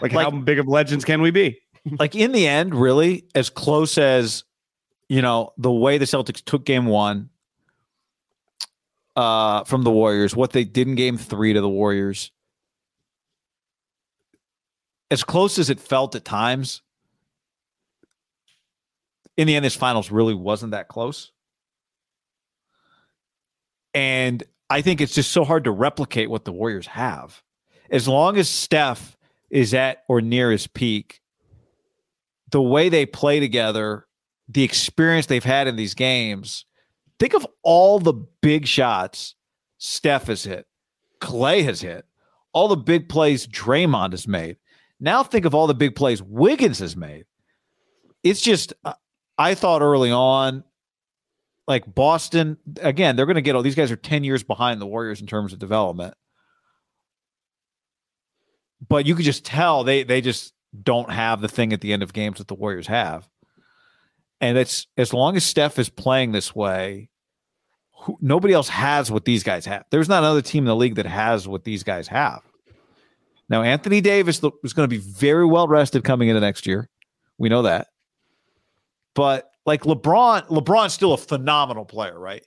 Speaker 1: Like,
Speaker 2: Like-
Speaker 1: how big of legends can we be? [LAUGHS]
Speaker 2: like in the end, really, as close as you know, the way the Celtics took game one uh from the Warriors, what they did in game three to the Warriors, as close as it felt at times, in the end, this finals really wasn't that close. And I think it's just so hard to replicate what the Warriors have. As long as Steph is at or near his peak, the way they play together, the experience they've had in these games. Think of all the big shots Steph has hit, Klay has hit, all the big plays Draymond has made. Now think of all the big plays Wiggins has made. It's just, uh, I thought early on, like Boston, again, they're going to get all these guys are 10 years behind the Warriors in terms of development. But you could just tell they they just don't have the thing at the end of games that the Warriors have. And it's as long as Steph is playing this way, who, nobody else has what these guys have. There's not another team in the league that has what these guys have. Now, Anthony Davis is going to be very well rested coming into next year. We know that. But like LeBron, LeBron's still a phenomenal player, right?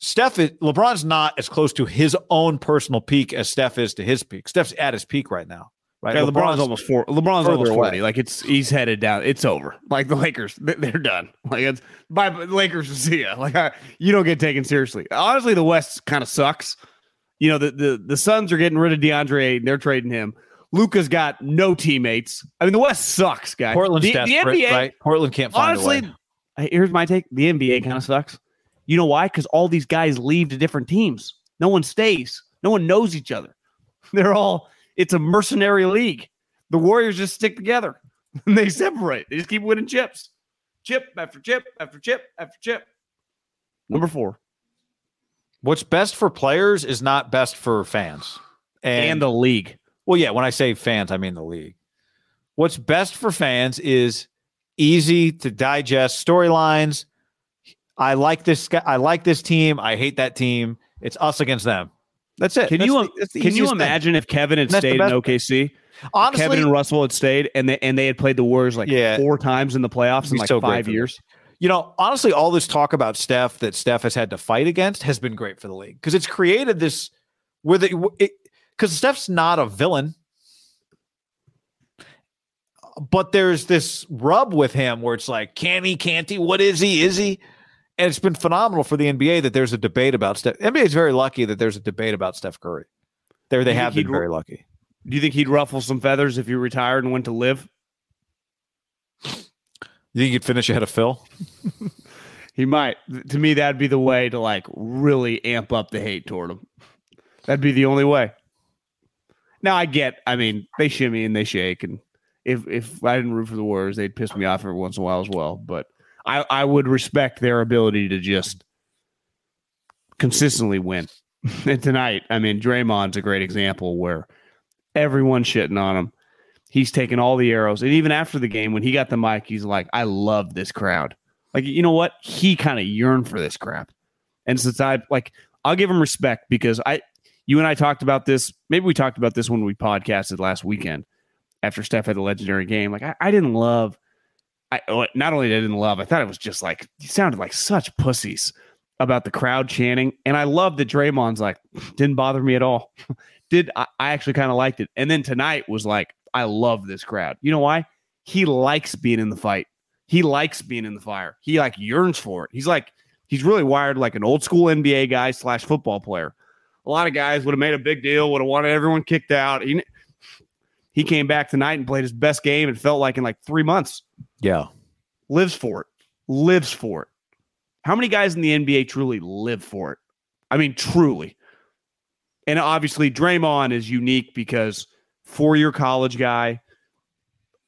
Speaker 2: Steph, is, LeBron's not as close to his own personal peak as Steph is to his peak. Steph's at his peak right now, right?
Speaker 1: Yeah, LeBron's, almost four. LeBron's almost
Speaker 2: away.
Speaker 1: forty. Like it's he's headed down. It's over. Like the Lakers, they- they're done. Like it's bye, Lakers see ya. Like I, you don't get taken seriously. Honestly, the West kind of sucks. You know the the the Suns are getting rid of DeAndre Ayton. They're trading him. Luka's got no teammates. I mean, the West sucks, guys.
Speaker 2: Portland's
Speaker 1: the, the NBA,
Speaker 2: right? Portland can't find
Speaker 1: honestly. Here's my take. The NBA kind of sucks. You know why? Because all these guys leave to different teams. No one stays. No one knows each other. [LAUGHS] They're all. It's a mercenary league. The Warriors just stick together. And [LAUGHS] they separate. They just keep winning chips. Chip after chip after chip after chip. Number four.
Speaker 2: What's best for players is not best for fans. And,
Speaker 1: And, the league.
Speaker 2: well, yeah, when I say fans, I mean the league. What's best for fans is easy to digest storylines. I like this guy. I like this team. I hate that team. It's us against them. That's it.
Speaker 1: Can
Speaker 2: That's
Speaker 1: you
Speaker 2: the- the
Speaker 1: can you
Speaker 2: easiest thing.
Speaker 1: imagine if Kevin had stayed in OKC?
Speaker 2: Honestly,
Speaker 1: Kevin and Russell had stayed and they and they had played the Warriors like
Speaker 2: Yeah.
Speaker 1: four times in the playoffs in like
Speaker 2: so
Speaker 1: five years.
Speaker 2: You know, honestly, all this talk about Steph that Steph has had to fight against has been great for the league because it's created this with it because Steph's not a villain, but there's this rub with him where it's like, can he? Can't he? What is he? Is he? And it's been phenomenal for the NBA that there's a debate about Steph. NBA is very lucky that there's a debate about Steph Curry. There, they have been very lucky.
Speaker 1: Do you think he'd ruffle some feathers if he retired and went to live?
Speaker 2: You think he'd finish ahead of Phil? [LAUGHS]
Speaker 1: He might. To me, that'd be the way to like really amp up the hate toward him. That'd be the only way. Now I get. I mean, they shimmy and they shake, and if if I didn't root for the Warriors, they'd piss me off every once in a while as well. But I I would respect their ability to just consistently win. [LAUGHS] and tonight, I mean, Draymond's a great example where everyone's shitting on him. He's taking all the arrows, and even after the game, when he got the mic, he's like, "I love this crowd." Like, you know what? He kind of yearned for this crap. And since I like, I'll give him respect because I, you and I talked about this. Maybe we talked about this when we podcasted last weekend after Steph had the legendary game. Like, I, I didn't love, I oh, not only did I didn't love, I thought it was just like, you sounded like such pussies about the crowd chanting, and I love that Draymond's like, didn't bother me at all. [LAUGHS] Did I, I actually kind of liked it, and then tonight was like, I love this crowd. You know why? He likes being in the fight. He likes being in the fire. He like yearns for it. He's like he's really wired like an old school NBA guy slash football player. A lot of guys would have made a big deal, would have wanted everyone kicked out. He, he came back tonight and played his best game and felt like in like three months.
Speaker 2: Yeah.
Speaker 1: Lives for it. Lives for it. How many guys in the NBA truly live for it? I mean, truly. And obviously, Draymond is unique because four year college guy,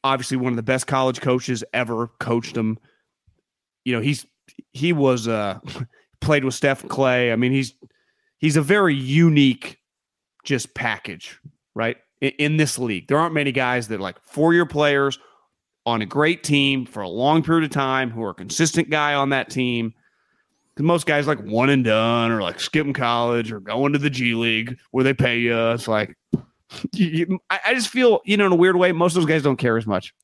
Speaker 1: obviously one of the best college coaches ever coached him. You know, he's he was uh [LAUGHS] played with Steph Klay. I mean, he's he's a very unique just package, right? In, in this league. There aren't many guys that like four year players on a great team for a long period of time who are a consistent guy on that team. Most guys like one and done or like skipping college or going to the G League where they pay you. It's like, [LAUGHS] you, I, I just feel, you know, in a weird way, most of those guys don't care as much.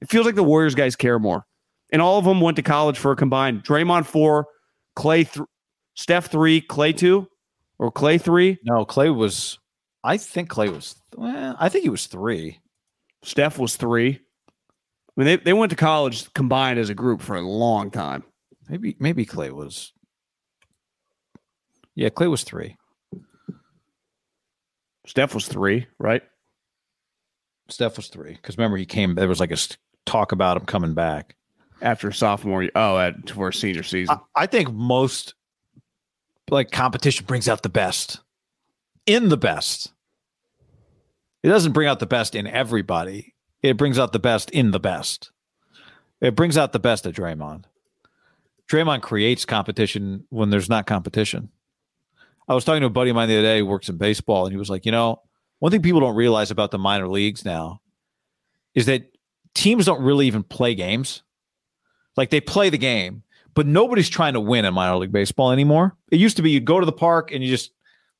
Speaker 1: It feels like the Warriors guys care more. And all of them went to college for a combined Draymond four, Klay, th- Steph three, Klay two, or Klay three.
Speaker 2: No, Klay was, I think Klay was, well, I think he was three.
Speaker 1: Steph was three. I mean, they, they went to college combined as a group for a long time.
Speaker 2: Maybe, maybe Klay was, yeah, Klay was three.
Speaker 1: Steph was three, right?
Speaker 2: Steph was three. Because remember, he came, there was like a talk about him coming back.
Speaker 1: After sophomore year. Oh, at, for senior season.
Speaker 2: I, I think most like competition brings out the best in the best. It doesn't bring out the best in everybody. It brings out the best in the best. It brings out the best of Draymond. Draymond creates competition when there's not competition. I was talking to a buddy of mine the other day who works in baseball, and he was like, you know, one thing people don't realize about the minor leagues now is that teams don't really even play games. Like they play the game, but nobody's trying to win in minor league baseball anymore. It used to be you'd go to the park and you just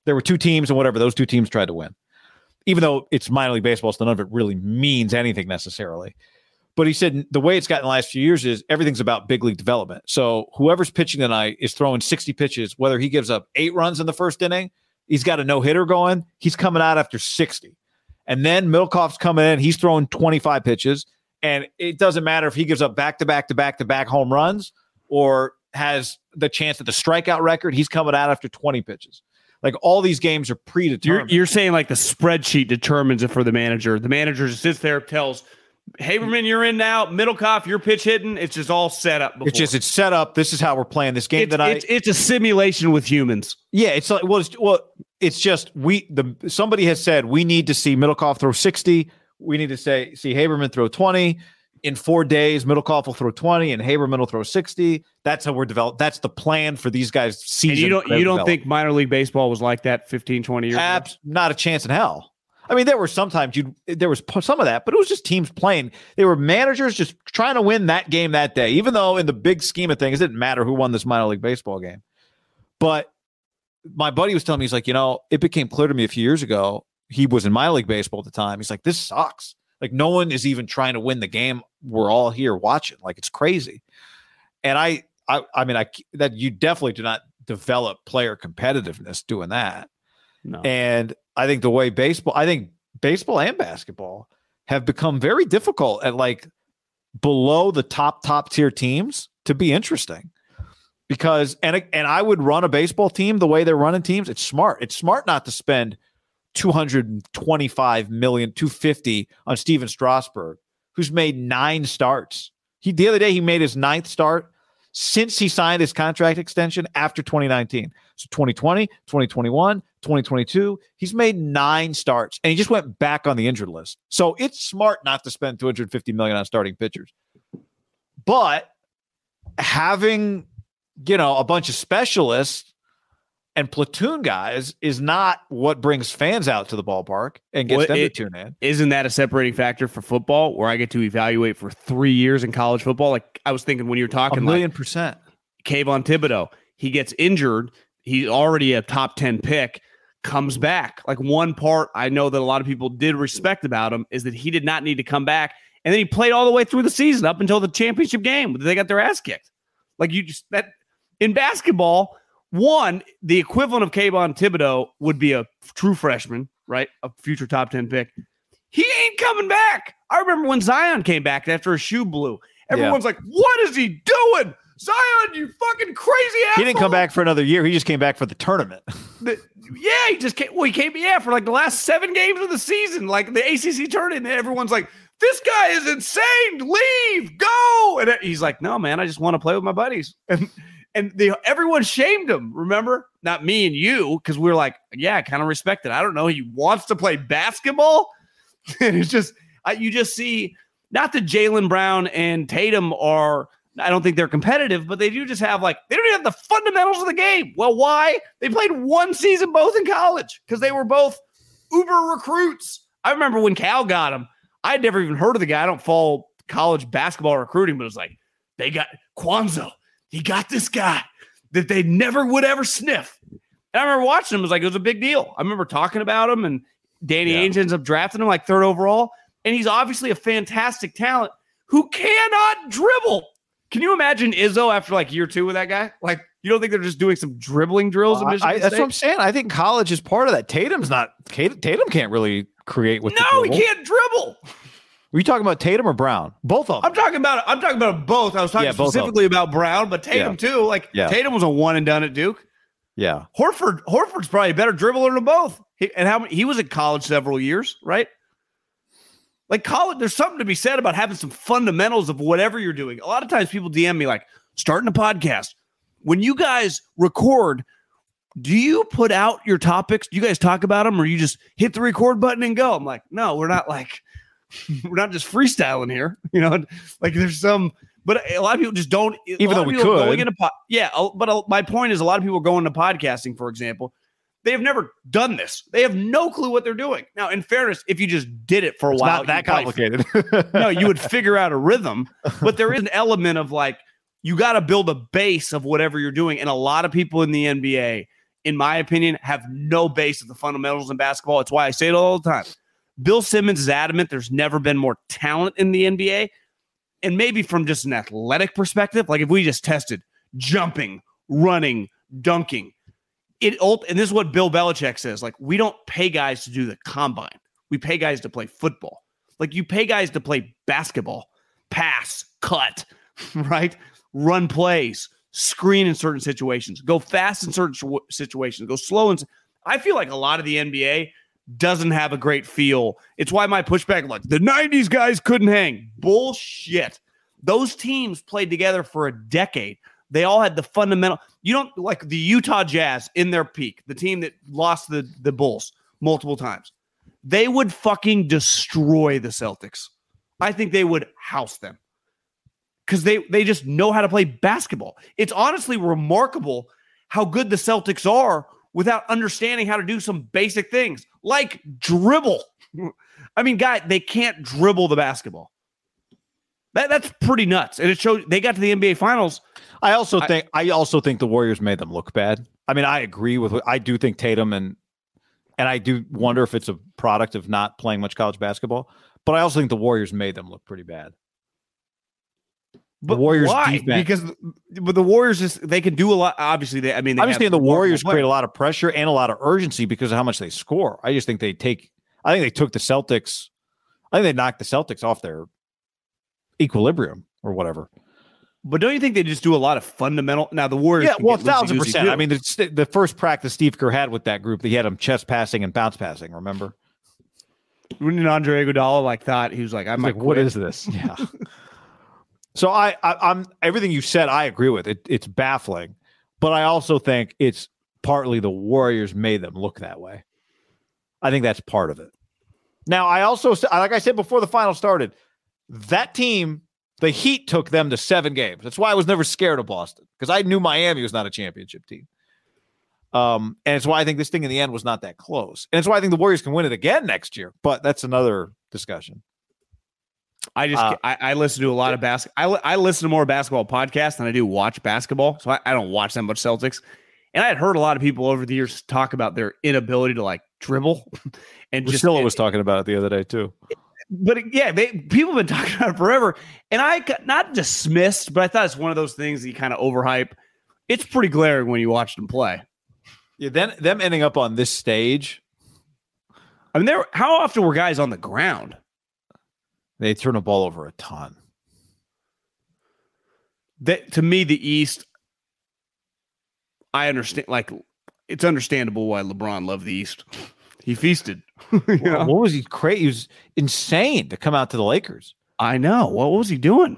Speaker 2: there were two teams and whatever those two teams tried to win. Even though it's minor league baseball, so none of it really means anything necessarily. But he said the way it's gotten the last few years is everything's about big league development. So whoever's pitching tonight is throwing 60 pitches, whether he gives up eight runs in the first inning, he's got a no hitter going, he's coming out after 60. And then Middlekauff's coming in, he's throwing 25 pitches. And it doesn't matter if he gives up back to back to back to back home runs or has the chance at the strikeout record, he's coming out after 20 pitches. Like all these games are
Speaker 1: You're,
Speaker 2: predetermined.
Speaker 1: you're saying like the spreadsheet determines it for the manager. The manager just sits there, tells Haberman, you're in now. Middlekauff, you're pitch hitting. It's just all set up. Before.
Speaker 2: it's just it's set up. This is how we're playing this game
Speaker 1: it's,
Speaker 2: tonight.
Speaker 1: it's, it's a simulation with humans.
Speaker 2: Yeah, it's like well, it's, well, it's just we the somebody has said we need to see Middlekauff throw sixty. We need to say see Haberman throw twenty in four days. Middlekauff will throw twenty, and Haberman will throw sixty. That's how we're developed. That's the plan for these guys. Season
Speaker 1: And you don't you don't
Speaker 2: development.
Speaker 1: think minor league baseball was like that 15, 20 years ago?
Speaker 2: Not a chance in hell. I mean, there were sometimes you there was some of that, but it was just teams playing. They were managers just trying to win that game that day, even though in the big scheme of things, it didn't matter who won this minor league baseball game. But my buddy was telling me, he's like, you know, it became clear to me a few years ago. He was in minor league baseball at the time. He's like, this sucks. Like, no one is even trying to win the game. We're all here watching. Like, it's crazy. And I, I, I mean, I that you definitely do not develop player competitiveness doing that.
Speaker 1: No.
Speaker 2: And I think the way baseball, I think baseball and basketball have become very difficult at like below the top top tier teams to be interesting. Because and and I would run a baseball team the way they're running teams. It's smart. It's smart not to spend 225 million, 250 on Stephen Strasburg, who's made nine starts. He the other day he made his ninth start since he signed his contract extension after 2019. So 2020, 2021, 2022, he's made nine starts and he just went back on the injured list. So it's smart not to spend 250 million on starting pitchers. But having, you know, a bunch of specialists and platoon guys is not what brings fans out to the ballpark and gets
Speaker 1: Well,
Speaker 2: them
Speaker 1: it-
Speaker 2: to tune in.
Speaker 1: Isn't that a separating factor for football where I get to evaluate for three years in college football? Like I was thinking when you were
Speaker 2: A
Speaker 1: talking like
Speaker 2: million percent.
Speaker 1: Kayvon Thibodeaux, he gets injured. He's already a top 10 pick, comes back. Like one part I know that a lot of people did respect about him is that he did not need to come back. And then he played all the way through the season up until the championship game. They got their ass kicked. Like you just that In basketball, one, the equivalent of Kayvon Thibodeaux would be a true freshman, right? A future top 10 pick. He ain't coming back. I remember when Zion came back after a shoe blew. Everyone's like, what is he doing? Zion, you fucking crazy ass.
Speaker 2: He didn't come back for another year. He just came back for the tournament. [LAUGHS]
Speaker 1: Yeah, he just came. Well, he came, yeah, for like the last seven games of the season, like the ACC tournament. And everyone's like, this guy is insane. Leave, go. And he's like, no, man, I just want to play with my buddies. [LAUGHS] And and they, everyone shamed him. Remember, not me and you, because we are like, yeah, I kind of respect it. I don't know. He wants to play basketball, [LAUGHS] and it's just you just see not that Jaylen Brown and Tatum are. I don't think they're competitive, but they do just have like they don't even have the fundamentals of the game. Well, why? They played one season both in college because they were both uber recruits. I remember when Cal got him. I'd never even heard of the guy. I don't follow college basketball recruiting, but it was like they got Cuonzo he got this guy that they never would ever sniff. And I remember watching him. It was like it was a big deal. I remember talking about him, and Danny yeah. Ainge ends up drafting him like third overall. And he's obviously a fantastic talent who cannot dribble. Can you imagine Izzo after like year two with that guy? Like, you don't think they're just doing some dribbling drills?
Speaker 2: Uh, I, that's what I'm saying. I think college is part of that. Tatum's not. Tatum can't really create with.
Speaker 1: No, he can't dribble.
Speaker 2: Were you talking about Tatum or Brown? Both of them.
Speaker 1: I'm talking about I'm talking about both. I was talking yeah, specifically about Brown, but Tatum yeah. too. Like yeah. Tatum was a one and done at Duke.
Speaker 2: Yeah.
Speaker 1: Horford Horford's probably a better dribbler than both. He, and how he was at college several years, right? Like college, there's something to be said about having some fundamentals of whatever you're doing. A lot of times people DM me like, starting a podcast. When you guys record, do you put out your topics? Do you guys talk about them or you just hit the record button and go? I'm like, no, we're not like [LAUGHS] we're not just freestyling here. [LAUGHS] You know, like there's some, but a lot of people just don't.
Speaker 2: Even though we could, going
Speaker 1: into po- yeah. But my point is, a lot of people go into podcasting, for example. They have never done this. They have no clue what they're doing. Now, in fairness, if you just did it for a
Speaker 2: it's
Speaker 1: while,
Speaker 2: not that complicated. [LAUGHS]
Speaker 1: no, you would figure out a rhythm. But there is an element of like you got to build a base of whatever you're doing, and a lot of people in the NBA, in my opinion, have no base of the fundamentals in basketball. It's why I say it all the time. Bill Simmons is adamant there's never been more talent in the NBA. And maybe from just an athletic perspective, like if we just tested jumping, running, dunking, it and this is what Bill Belichick says like, we don't pay guys to do the combine, we pay guys to play football. Like you pay guys to play basketball, pass, cut, [LAUGHS] right? Run plays, screen in certain situations, go fast in certain situations, go slow. And I feel like a lot of the NBA doesn't have a great feel. It's why my pushback, like the 90s guys couldn't hang. Bullshit. Those teams played together for a decade. They all had the fundamental, you don't like the Utah Jazz in their peak, the team that lost the, the Bulls multiple times. They would fucking destroy the Celtics. I think they would house them because they, they just know how to play basketball. It's honestly remarkable how good the Celtics are without understanding how to do some basic things like dribble. [LAUGHS] I mean, guy, they can't dribble the basketball. That, that's pretty nuts. And it showed they got to the NBA finals.
Speaker 2: I also think I also think the Warriors made them look bad. I mean, I agree with I do think Tatum and and I do wonder if it's a product of not playing much college basketball, but I also think the Warriors made them look pretty bad.
Speaker 1: But the Warriors why? Defense. Because but the Warriors just they can do a lot. Obviously, they I mean, they
Speaker 2: obviously the Warriors create a lot of pressure and a lot of urgency because of how much they score. I just think they take. I think they took the Celtics. I think they knocked the Celtics off their equilibrium or whatever.
Speaker 1: But don't you think they just do a lot of fundamental? Now the Warriors,
Speaker 2: yeah, well, thousand percent. I mean, the, the first practice Steve Kerr had with that group, he had them chest passing and bounce passing. Remember
Speaker 1: when Andre Iguodala like thought he was like, "I'm like,
Speaker 2: what is this?" [LAUGHS] Yeah. So I, I am everything you said. I agree with it. It's baffling, but I also think it's partly the Warriors made them look that way. I think that's part of it. Now I also like I said before the final started, that team, the Heat took them to seven games. That's why I was never scared of Boston because I knew Miami was not a championship team. Um, and it's why I think this thing in the end was not that close. And it's why I think the Warriors can win it again next year. But that's another discussion.
Speaker 1: I just uh, I, I, listen to a lot of basketball. I, I listen to more basketball podcasts than I do watch basketball, so I, I, don't watch that much Celtics. And I had heard a lot of people over the years talk about their inability to like dribble, [LAUGHS]
Speaker 2: and just Priscilla was talking about it the other day too.
Speaker 1: But yeah, they people have been talking [LAUGHS] about it forever, and I got not dismissed, but I thought it's one of those things that you kind of overhype. It's pretty glaring when you watch them play.
Speaker 2: Yeah, then them ending up on this stage,
Speaker 1: I mean, there. How often were guys on the ground?
Speaker 2: they turn the ball over a ton.
Speaker 1: That to me, the East. I understand. Like, it's understandable why LeBron loved the East. He feasted. [LAUGHS] you know?
Speaker 2: What was he crazy? He was insane to come out to the Lakers.
Speaker 1: I know. What was he doing?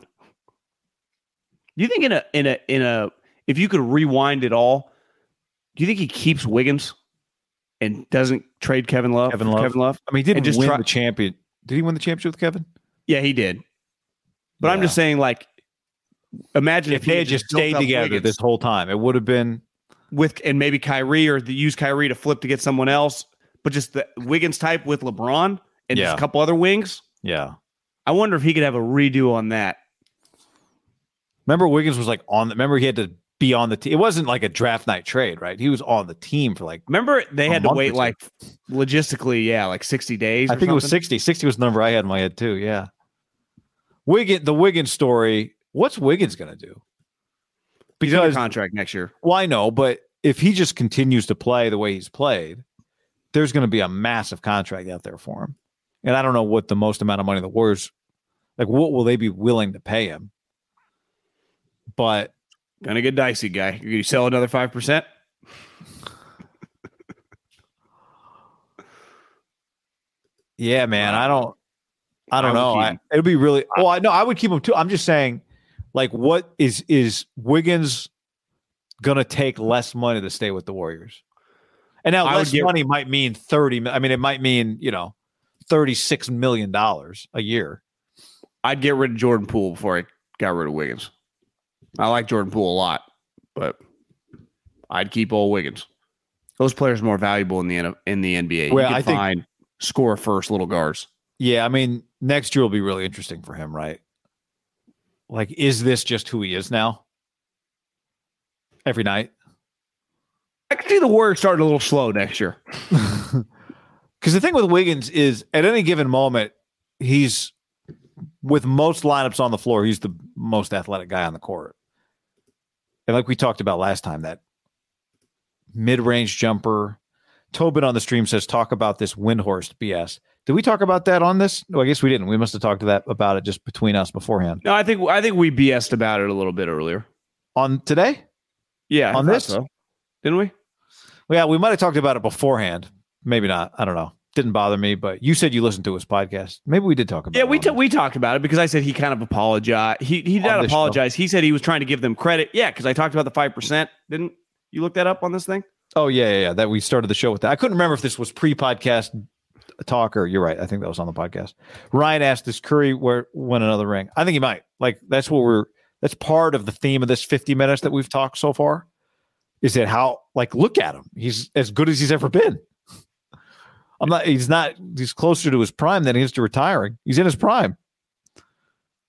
Speaker 1: Do you think in a in a in a if you could rewind it all, do you think he keeps Wiggins and doesn't trade Kevin Love?
Speaker 2: Kevin
Speaker 1: for
Speaker 2: Love?
Speaker 1: Kevin Love.
Speaker 2: I mean, he didn't
Speaker 1: just
Speaker 2: win
Speaker 1: try-
Speaker 2: the champion. Did he win the championship with Kevin?
Speaker 1: Yeah, he did. But I'm just saying, like, imagine
Speaker 2: If
Speaker 1: he
Speaker 2: they had just stayed together
Speaker 1: Wiggins
Speaker 2: this whole time, it would have been.
Speaker 1: with and maybe Kyrie or the, use Kyrie to flip to get someone else, but just the Wiggins type with LeBron and
Speaker 2: Yeah.
Speaker 1: just a couple other wings.
Speaker 2: Yeah.
Speaker 1: I wonder if he could have a redo on that.
Speaker 2: Remember, Wiggins was like on. The, remember, he had to be on the team. It wasn't like a draft night trade, right? He was on the team for like.
Speaker 1: Remember, they had to wait like logistically, yeah, like 60 days.
Speaker 2: I think it was 60. 60 was the number I had in my head too. Yeah. Wiggins, the Wiggins story. What's Wiggins going to do? Because
Speaker 1: contract next year.
Speaker 2: well, I know, but if he just continues to play the way he's played, there's going to be a massive contract out there for him. And I don't know what the most amount of money the Warriors, like, what will they be willing to pay him? But
Speaker 1: Gonna get dicey, guy. You sell another five percent.
Speaker 2: Yeah, man. I don't. I don't
Speaker 1: I
Speaker 2: know. I, it'll be really. Well, I know I would keep him too. I'm just saying, like, what is is Wiggins gonna take less money to stay with the Warriors? And now
Speaker 1: I
Speaker 2: less
Speaker 1: get-
Speaker 2: money might mean thirty. I mean, it might mean you know, thirty six million dollars a year.
Speaker 1: I'd get rid of Jordan Poole before I got rid of Wiggins. I like Jordan Poole a lot, but I'd keep old Wiggins. Those players are more valuable in the in the NBA.
Speaker 2: Well,
Speaker 1: you can
Speaker 2: I think-
Speaker 1: find score first little guards.
Speaker 2: Yeah, I mean, next year will be really interesting for him, right? Like, is this just who he is now? Every night.
Speaker 1: I can see the Warriors starting a little slow next year. [LAUGHS]
Speaker 2: Because the thing with Wiggins is at any given moment, he's with most lineups on the floor, he's the most athletic guy on the court. And like we talked about last time, that mid range jumper. Tobin on the stream says, talk about this Windhorst BS. Did we talk about that on this? No, I guess we didn't. We must have talked to that about it just between us beforehand.
Speaker 1: No, I think I think we BS'd about it a little bit earlier.
Speaker 2: On today?
Speaker 1: Yeah,
Speaker 2: On
Speaker 1: thought
Speaker 2: this?
Speaker 1: so. didn't we?
Speaker 2: Yeah, we might have talked about it beforehand. Maybe not. I don't know. Didn't bother me, but you said you listened to his podcast. Maybe we did talk about
Speaker 1: Yeah,
Speaker 2: it.
Speaker 1: we t- we talked about it because I said he kind of apologized. He he did not
Speaker 2: this show.
Speaker 1: apologize. He said he was trying to give them credit. Yeah, because I talked about the five percent. Didn't you look that up on this thing?
Speaker 2: Oh yeah, yeah, yeah. That we started the show with that. I couldn't remember if this was pre-podcast talk or you're right. I think that was on the podcast. Ryan asked, "Does Curry where win another ring?" I think he might. Like that's what we're. That's part of the theme of this 50 minutes that we've talked so far. Is that how? Like, look at him. He's as good as he's ever been. I'm not. He's not. He's closer to his prime than he is to retiring. He's in his prime.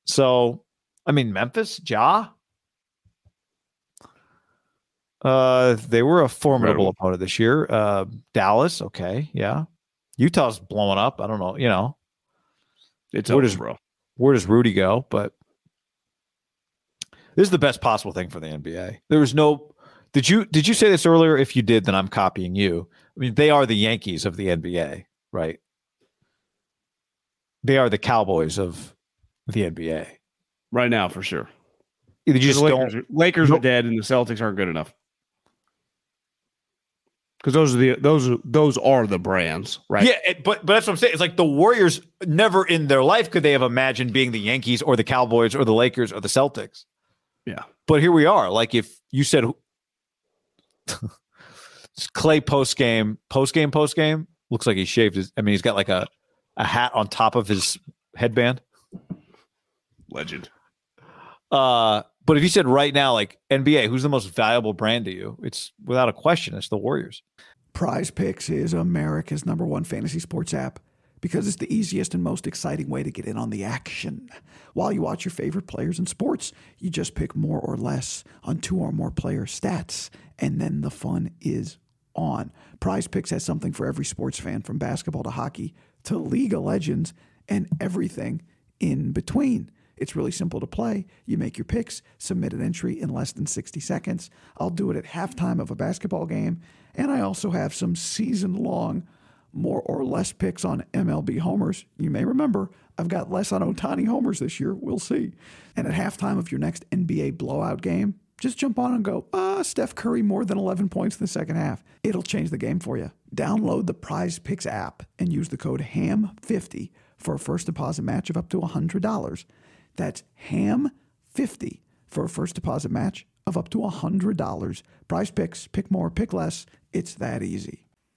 Speaker 2: So, I mean, Memphis, Ja. Uh, they were a formidable
Speaker 1: Incredible.
Speaker 2: opponent this year. Uh, Dallas, okay, yeah. Utah's blowing up. I don't know, you know,
Speaker 1: It's
Speaker 2: Where
Speaker 1: over,
Speaker 2: does-
Speaker 1: bro.
Speaker 2: where does Rudy go? But this is the best possible thing for the NBA. There was no. Did you did you say this earlier? If you did, then I'm copying you. I mean, they are the Yankees of the NBA, right? They are the Cowboys of the NBA.
Speaker 1: Right now, for sure.
Speaker 2: You just
Speaker 1: the
Speaker 2: don't.
Speaker 1: Lakers, are, are dead, and the Celtics aren't good enough. Because those are the those are, those are the brands, right?
Speaker 2: Yeah, it- but but that's what I'm saying. It's like the Warriors never in their life could they have imagined being the Yankees or the Cowboys or the Lakers or the Celtics.
Speaker 1: Yeah.
Speaker 2: But here we are. Like if you said [LAUGHS] Klay post game, post game, post game looks like he shaved his. I mean, he's got like a a hat on top of his headband.
Speaker 1: legend.
Speaker 2: Uh, but if you said right now, like NBA, who's the most valuable brand to you? It's without a question, it's the Warriors.
Speaker 4: Prize Picks is America's number one fantasy sports app because it's the easiest and most exciting way to get in on the action. While you watch your favorite players in sports, you just pick more or less on two or more player stats, and then the fun is on. Prize Picks has something for every sports fan from basketball to hockey to League of Legends and everything in between. It's really simple to play. You make your picks, submit an entry in less than 60 seconds. I'll do it at halftime of a basketball game. And I also have some season long more or less picks on MLB homers. You may remember I've got less on Ohtani homers this year. We'll see. And at halftime of your next NBA blowout game, just jump on and go, ah, Steph Curry more than 11 points in the second half. It'll change the game for you. Download the Prize Picks app and use the code HAM50 for a first deposit match of up to $100. That's HAM50 for a first deposit match of up to $100. Prize Picks, pick more, pick less. It's that easy.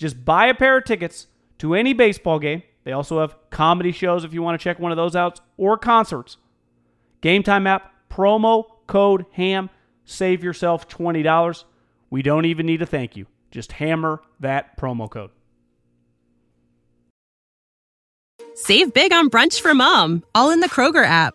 Speaker 5: Just buy a pair of tickets to any baseball game. They also have comedy shows if you want to check one of those out or concerts. Game Time app, promo code HAM, save yourself $20. We don't even need a thank you. Just hammer that promo code.
Speaker 6: Save big on brunch for mom, all in the Kroger app.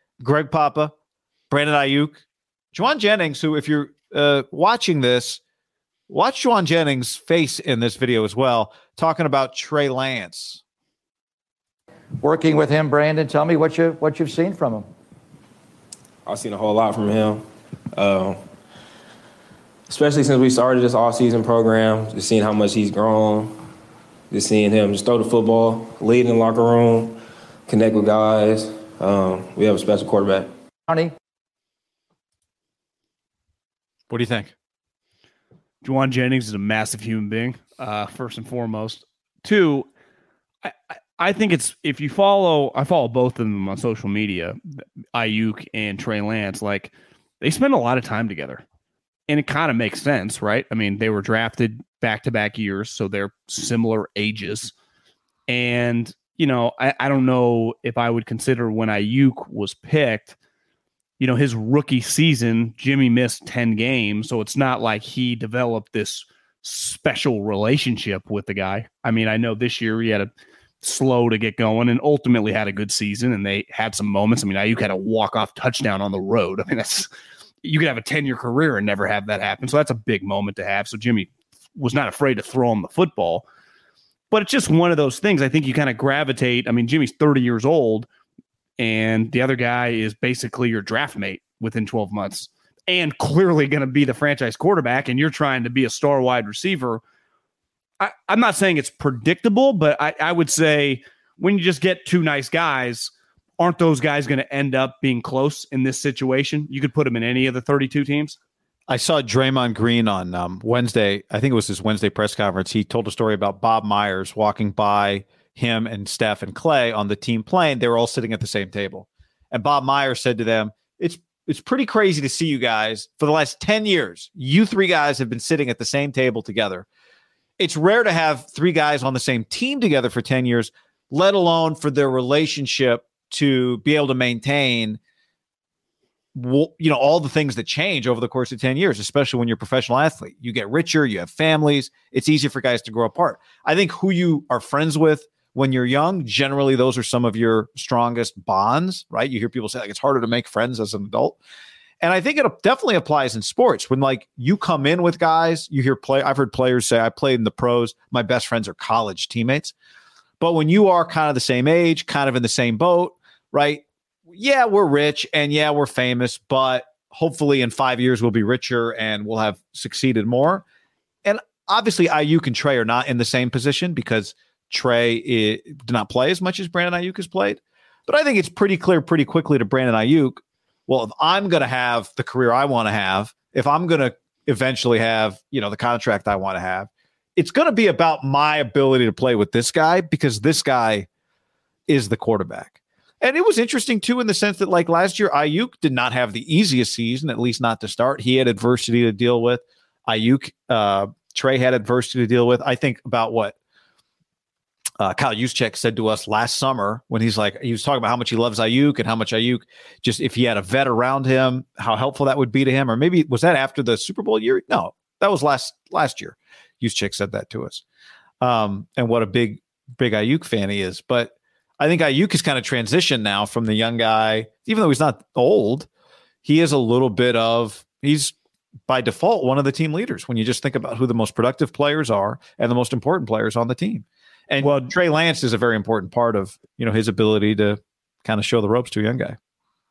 Speaker 2: Greg Papa, Brandon Aiyuk, Jauan Jennings, who, if you're uh, watching this, watch Jauan Jennings' face in this video as well, talking about Trey Lance.
Speaker 7: Working with him, Brandon, tell me what you what you've seen from him.
Speaker 8: I've seen a whole lot from him, uh, especially since we started this off-season program. Just seeing how much he's grown, just seeing him just throw the football, lead in the locker room, connect with guys. Um, we have a special quarterback.
Speaker 7: Honey,
Speaker 2: What do you think?
Speaker 1: Jauan Jennings is a massive human being, uh, first and foremost. Two, I, I, I think it's if you follow, I follow both of them on social media, Aiyuk and Trey Lance, like they spend a lot of time together. And it kind of makes sense, right? I mean, they were drafted back to back years, so they're similar ages. And, you know, I, I don't know if I would consider when Aiyuk was picked, you know, his rookie season, Jimmy missed 10 games. So it's not like he developed this special relationship with the guy. I mean, I know this year he had a slow to get going and ultimately had a good season and they had some moments. I mean, Aiyuk had a walk off touchdown on the road. [LAUGHS] I mean, that's you could have a 10 year career and never have that happen. So that's a big moment to have. So Jimmy was not afraid to throw him the football. But it's just one of those things. I think you kind of gravitate. I mean, Jimmy's 30 years old, and the other guy is basically your draft mate within 12 months and clearly going to be the franchise quarterback, and you're trying to be a star wide receiver. I, am not saying it's predictable, but I, I would say when you just get two nice guys, aren't those guys going to end up being close in this situation? You could put them in any of the 32 teams.
Speaker 2: I saw Draymond Green on um, Wednesday. I think it was his Wednesday press conference. He told a story about Bob Myers walking by him and Steph and Klay on the team plane. They were all sitting at the same table, and Bob Myers said to them, "It's it's pretty crazy to see you guys for the last ten years. You three guys have been sitting at the same table together. It's rare to have three guys on the same team together for ten years, let alone for their relationship to be able to maintain." You know all the things that change over the course of 10 years especially when you're a professional athlete. You get richer you have families it's easier for guys to grow apart. I think who you are friends with when you're young generally those are some of your strongest bonds right? You hear people say like it's harder to make friends as an adult. And i think it definitely applies in sports. When like you come in with guys you hear play i've heard players say i played in the pros. My best friends are college teammates. But when you are kind of the same age kind of in the same boat right yeah, we're rich and yeah, we're famous, but hopefully in five years we'll be richer and we'll have succeeded more. And obviously, Aiyuk and Trey are not in the same position because Trey is, did not play as much as Brandon Aiyuk has played. But I think it's pretty clear pretty quickly to Brandon Aiyuk. Well, if I'm going to have the career I want to have, if I'm going to eventually have, you know, the contract I want to have, it's going to be about my ability to play with this guy because this guy is the quarterback. And it was interesting too, in the sense that like last year, Aiyuk did not have the easiest season, at least not to start. He had adversity to deal with. Aiyuk, uh, Trey had adversity to deal with. I think about what uh, Kyle Juszczyk said to us last summer when he's like, he was talking about how much he loves Aiyuk and how much Aiyuk just if he had a vet around him, how helpful that would be to him. Or maybe was that after the Super Bowl year? No, that was last last year. Juszczyk said that to us. Um, and what a big, big Aiyuk fan he is. But I think Aiyuk has kind of transitioned now from the young guy, even though he's not old, he is a little bit of he's by default one of the team leaders when you just think about who the most productive players are and the most important players on the team. And well, Trey Lance is a very important part of you know his ability to kind of show the ropes to a young guy.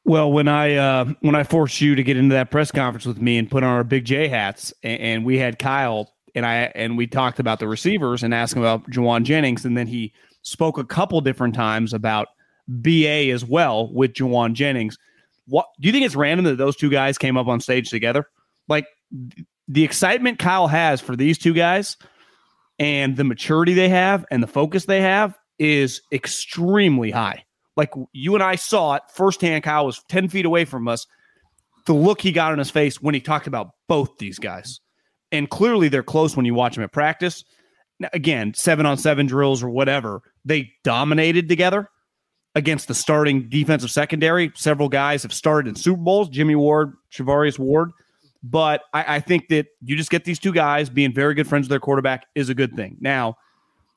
Speaker 1: Well, when I uh, when I forced you to get into that press conference with me and put on our big J hats, and, and we had Kyle and I and we talked about the receivers and asked him about Jauan Jennings, and then he spoke a couple different times about BA as well with Jauan Jennings. What do you think it's random that those two guys came up on stage together? Like the excitement Kyle has for these two guys and the maturity they have and the focus they have is extremely high. Like you and I saw it firsthand. Kyle was 10 feet away from us. The look he got on his face when he talked about both these guys. And clearly they're close when you watch them at practice again, seven on seven drills or whatever, they dominated together against the starting defensive secondary. Several guys have started in Super Bowls, Jimmy Ward, Charvarius Ward. But I, I, think that you just get these two guys being very good friends with their quarterback is a good thing. Now,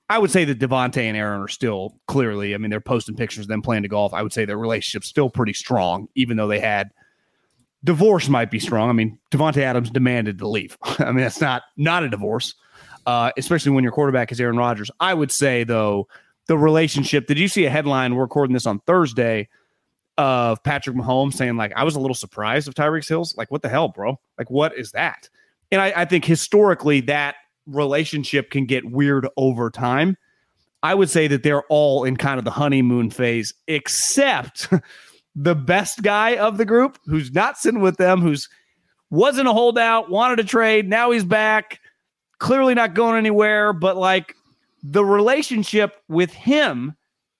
Speaker 1: I would say that Davante and Aaron are still clearly, I mean, they're posting pictures of them playing to golf. I would say their relationship's still pretty strong, even though they had divorce might be strong. I mean, Davante Adams demanded to leave. [LAUGHS] I mean, that's not not a divorce uh, especially when your quarterback is Aaron Rodgers. I would say, though, the relationship. Did you see a headline? We're recording this on Thursday of Patrick Mahomes saying, like, I was a little surprised of Tyreek Hill's. Like, what the hell, bro? Like, what is that? And I, I think historically that relationship can get weird over time. I would say that they're all in kind of the honeymoon phase, except [LAUGHS] the best guy of the group who's not sitting with them, who's wasn't a holdout, wanted to trade. Now he's back clearly not going anywhere, but like the relationship with him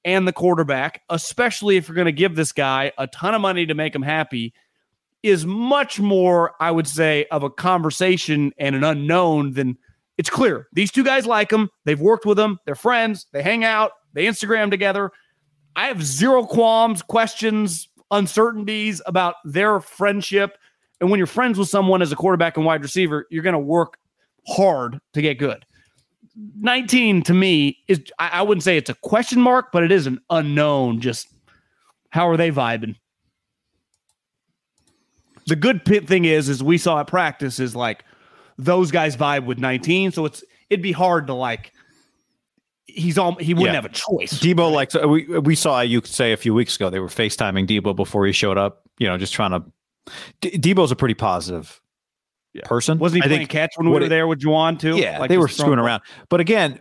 Speaker 1: and the quarterback, especially if you're going to give this guy a ton of money to make him happy, is much more, I would say, of a conversation and an unknown than it's clear. These two guys like him. They've worked with him. They're friends. They hang out. They Instagram together. I have zero qualms, questions, uncertainties about their friendship. And when you're friends with someone as a quarterback and wide receiver, you're going to work hard to get good. 19 to me is I, I wouldn't say it's a question mark, but it is an unknown. Just how are they vibing? The good thing is, is we saw at practice is like those guys vibe with 19, so it's it'd be hard to like. He's all he wouldn't yeah. have a choice.
Speaker 2: Deebo like so we we saw you say a few weeks ago they were FaceTiming Deebo before he showed up. You know, just trying to. D- Deebo's a pretty positive yeah. person.
Speaker 1: Wasn't he I playing think, catch when we were there with Jauan too?
Speaker 2: Yeah, like they were screwing around. But again,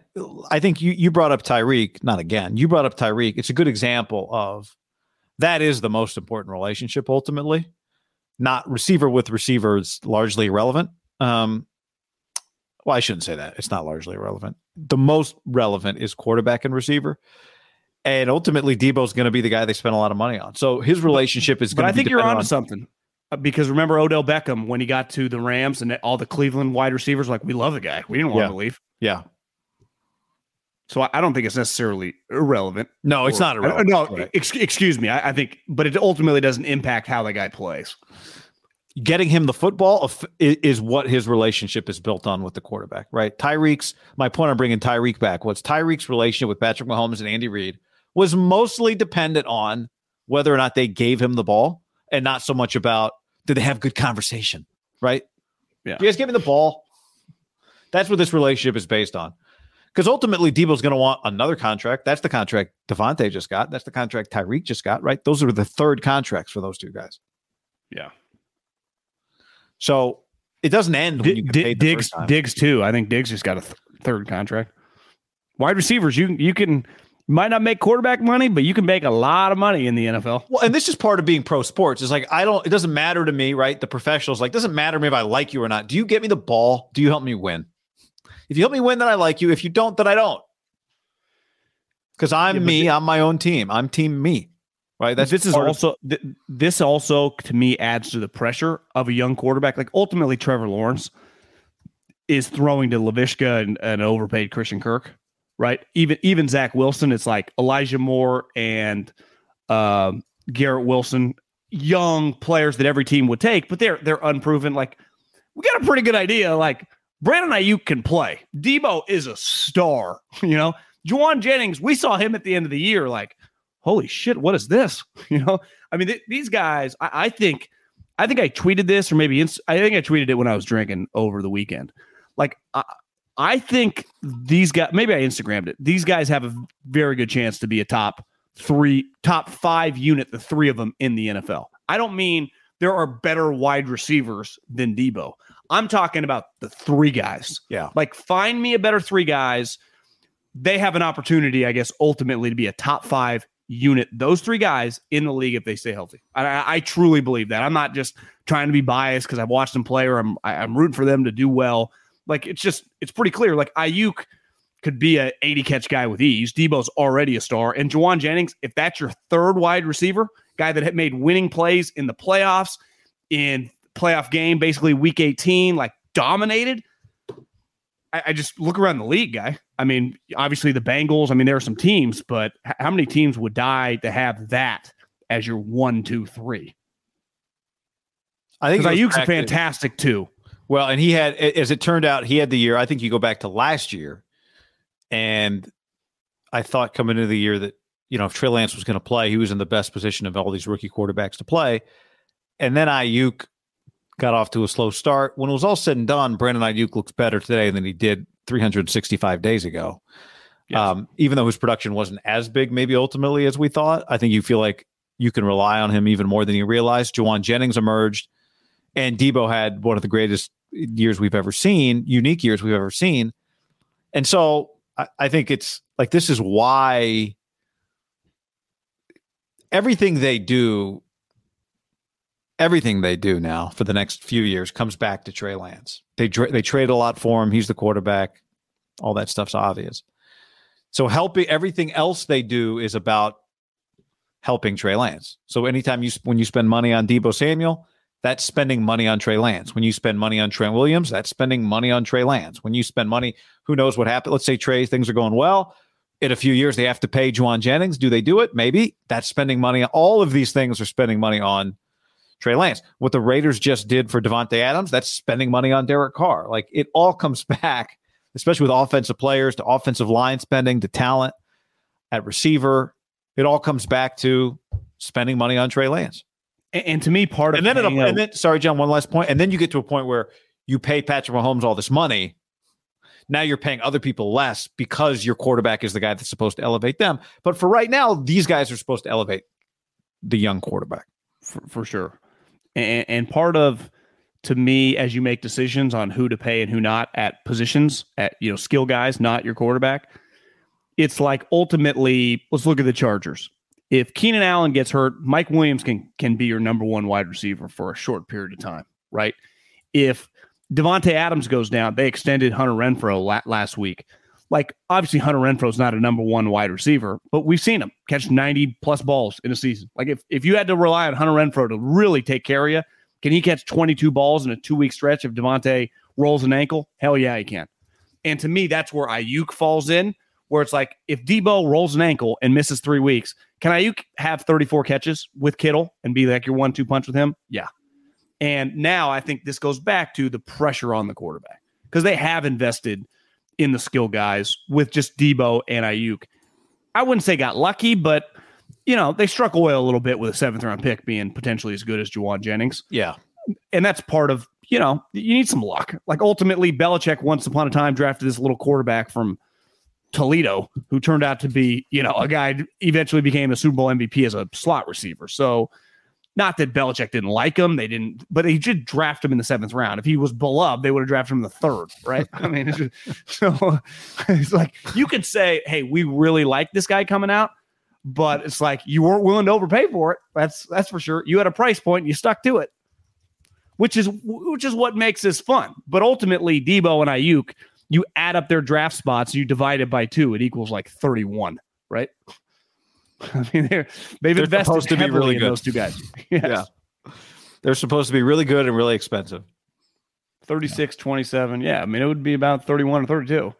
Speaker 2: I think you you brought up Tyreek. Not again. You brought up Tyreek. It's a good example of That is the most important relationship ultimately. Not receiver with receiver is largely irrelevant. Um, well, I shouldn't say that. It's not largely irrelevant. The most relevant is quarterback and receiver. And ultimately, Deebo's going to be the guy they spend a lot of money on. So his relationship is
Speaker 1: But
Speaker 2: going
Speaker 1: I
Speaker 2: to
Speaker 1: think you're onto
Speaker 2: on,
Speaker 1: something. Uh, Because remember Odell Beckham when he got to the Rams and all the Cleveland wide receivers were like we love the guy. We didn't want
Speaker 2: Yeah.
Speaker 1: to leave.
Speaker 2: Yeah.
Speaker 1: So I, I don't think it's necessarily irrelevant.
Speaker 2: No, it's
Speaker 1: Or-
Speaker 2: not
Speaker 1: uh,
Speaker 2: irrelevant.
Speaker 1: No,
Speaker 2: Right.
Speaker 1: ex- excuse me. I, I think, but it ultimately doesn't impact how the guy plays.
Speaker 2: getting him the football is what his relationship is built on with the quarterback, right? Tyreek's my point on bringing Tyreek back was Tyreek's relationship with Patrick Mahomes and Andy Reid was mostly dependent on whether or not they gave him the ball and not so much about did they have good conversation, right?
Speaker 1: Yeah.
Speaker 2: You guys give me the ball. That's what this relationship is based on. Because ultimately, Deebo's going to want another contract. That's the contract Davante just got. That's the contract Tyreek just got, right? Those are the third contracts for those two guys.
Speaker 1: Yeah.
Speaker 2: So it doesn't end when you
Speaker 1: D-
Speaker 2: get
Speaker 1: D-
Speaker 2: the
Speaker 1: Diggs. Diggs too. I think Diggs just got a th- third contract. Wide receivers, you you can might not make quarterback money, but you can make a lot of money in the NFL.
Speaker 2: Well, and this is part of being pro sports. It's like I don't. It doesn't matter to me, right? The professionals like doesn't matter to me if I like you or not. Do you get me the ball? Do you help me win? If you help me win, then I like you. If you don't, then I don't. Because I'm
Speaker 1: Yeah,
Speaker 2: me.
Speaker 1: thi-
Speaker 2: I'm my own team. I'm team me. Right. That's
Speaker 1: this is also th- this also to me adds to the pressure of a young quarterback. Like ultimately, Trevor Lawrence is throwing to Laviska and an overpaid Christian Kirk, right? Even even Zach Wilson, it's like Elijah Moore and um Garrett Wilson, young players that every team would take, but they're they're unproven. Like we got a pretty good idea. Like Brandon Aiyuk can play. Deebo is a star. [LAUGHS] You know, Jauan Jennings. We saw him at the end of the year. Like holy shit, what is this? [LAUGHS] You know, I mean, th- these guys, I, I think, I think I tweeted this or maybe I think I tweeted it when I was drinking over the weekend. Like, I, I think these guys, maybe I Instagrammed it. These guys have a very good chance to be a top three, top five unit, the three of them in the NFL. I don't mean there are better wide receivers than Deebo. I'm talking about the three guys.
Speaker 2: Yeah.
Speaker 1: Like, find me a better three guys. They have an opportunity, I guess, ultimately to be a top five unit. Those three guys in the league if they stay healthy. I, I, I truly believe that. I'm not just trying to be biased because I've watched them play or I'm I, I'm rooting for them to do well. Like it's just it's pretty clear. Like Aiyuk could be a 80 catch guy with ease. Deebo's already a star, and Jauan Jennings, if that's your third wide receiver, guy that had made winning plays in the playoffs, in playoff game, basically week 18, like dominated. I, I just look around the league, guy. I mean, obviously the Bengals. I mean, there are some teams, but how many teams would die to have that as your one, two, three?
Speaker 2: I think Aiyuk's
Speaker 1: fantastic too.
Speaker 2: Well, and he had, as it turned out, he had the year. I think you go back to last year, and I thought coming into the year that you know if Trey Lance was going to play, he was in the best position of all these rookie quarterbacks to play. And then Aiyuk got off to a slow start. When it was all said and done, Brandon Aiyuk looks better today than he did 365 days ago.
Speaker 1: Yes.
Speaker 2: Um, even though his production wasn't as big, maybe ultimately as we thought, I think you feel like you can rely on him even more than you realized. Jauan Jennings emerged, and Deebo had one of the greatest years we've ever seen, unique years we've ever seen. And so I, I think it's like this is why everything they do, everything they do now for the next few years comes back to Trey Lance. They they trade a lot for him. He's the quarterback. All that stuff's obvious. So helping everything else they do is about helping Trey Lance. So anytime you when you spend money on Deebo Samuel, that's spending money on Trey Lance. When you spend money on Trent Williams, that's spending money on Trey Lance. When you spend money, who knows what happened? Let's say Trey things are going well. In a few years, they have to pay Jauan Jennings. Do they do it? Maybe. That's spending money. All of these things are spending money on Trey Lance. What the Raiders just did for Davante Adams, that's spending money on Derek Carr. Like it all comes [LAUGHS] back, especially with offensive players, to offensive line spending, to talent at receiver. It all comes back to spending money on Trey Lance.
Speaker 1: And, and to me, part of
Speaker 2: And then,
Speaker 1: paying
Speaker 2: it'll,
Speaker 1: a-
Speaker 2: and then, sorry, John, one last point. And then you get to a point where you pay Patrick Mahomes all this money. Now you're paying other people less because your quarterback is the guy that's supposed to elevate them. But for right now, these guys are supposed to elevate the young quarterback.
Speaker 1: for, for sure. And, and part of, to me, as you make decisions on who to pay and who not at positions, at you know skill guys, not your quarterback, it's like ultimately, let's look at the Chargers. If Keenan Allen gets hurt, Mike Williams can can be your number one wide receiver for a short period of time, right? If Davante Adams goes down, they extended Hunter Renfrow la- last week. Like obviously Hunter Renfrow is not a number one wide receiver, but we've seen him catch 90 plus balls in a season. Like if if you had to rely on Hunter Renfrow to really take care of you, can he catch 22 balls in a two week stretch if Devonte rolls an ankle? Hell yeah, he can. And to me, that's where Aiyuk falls in, where it's like if Deebo rolls an ankle and misses three weeks, can Aiyuk have 34 catches with Kittle and be like your one two punch with him? Yeah. And now I think this goes back to the pressure on the quarterback because they have invested in the skill guys with just Deebo and Aiyuk. I wouldn't say got lucky, but you know, they struck oil a little bit with a seventh round pick being potentially as good as Jauan Jennings.
Speaker 2: Yeah.
Speaker 1: And that's part of, you know, you need some luck. Like ultimately, Belichick once upon a time drafted this little quarterback from Toledo who turned out to be, you know, a guy eventually became a Super Bowl MVP as a slot receiver. So not that Belichick didn't like him, they didn't, but he did draft him in the seventh round. If he was beloved, they would have drafted him in the third, right? I mean, it's just, [LAUGHS] so it's like you could say, "Hey, we really like this guy coming out," but it's like you weren't willing to overpay for it. That's that's for sure. You had a price point, and you stuck to it, which is which is what makes this fun. But ultimately, Deebo and Aiyuk, you add up their draft spots, you divide it by two, it equals like thirty-one, right? [LAUGHS] I mean, they're they've
Speaker 2: They're
Speaker 1: invested
Speaker 2: supposed to be really good.
Speaker 1: those two guys. Yes. [LAUGHS]
Speaker 2: Yeah. They're supposed to be really good and really expensive.
Speaker 1: 36, 27. Yeah. I mean, it would be about 31 or 32.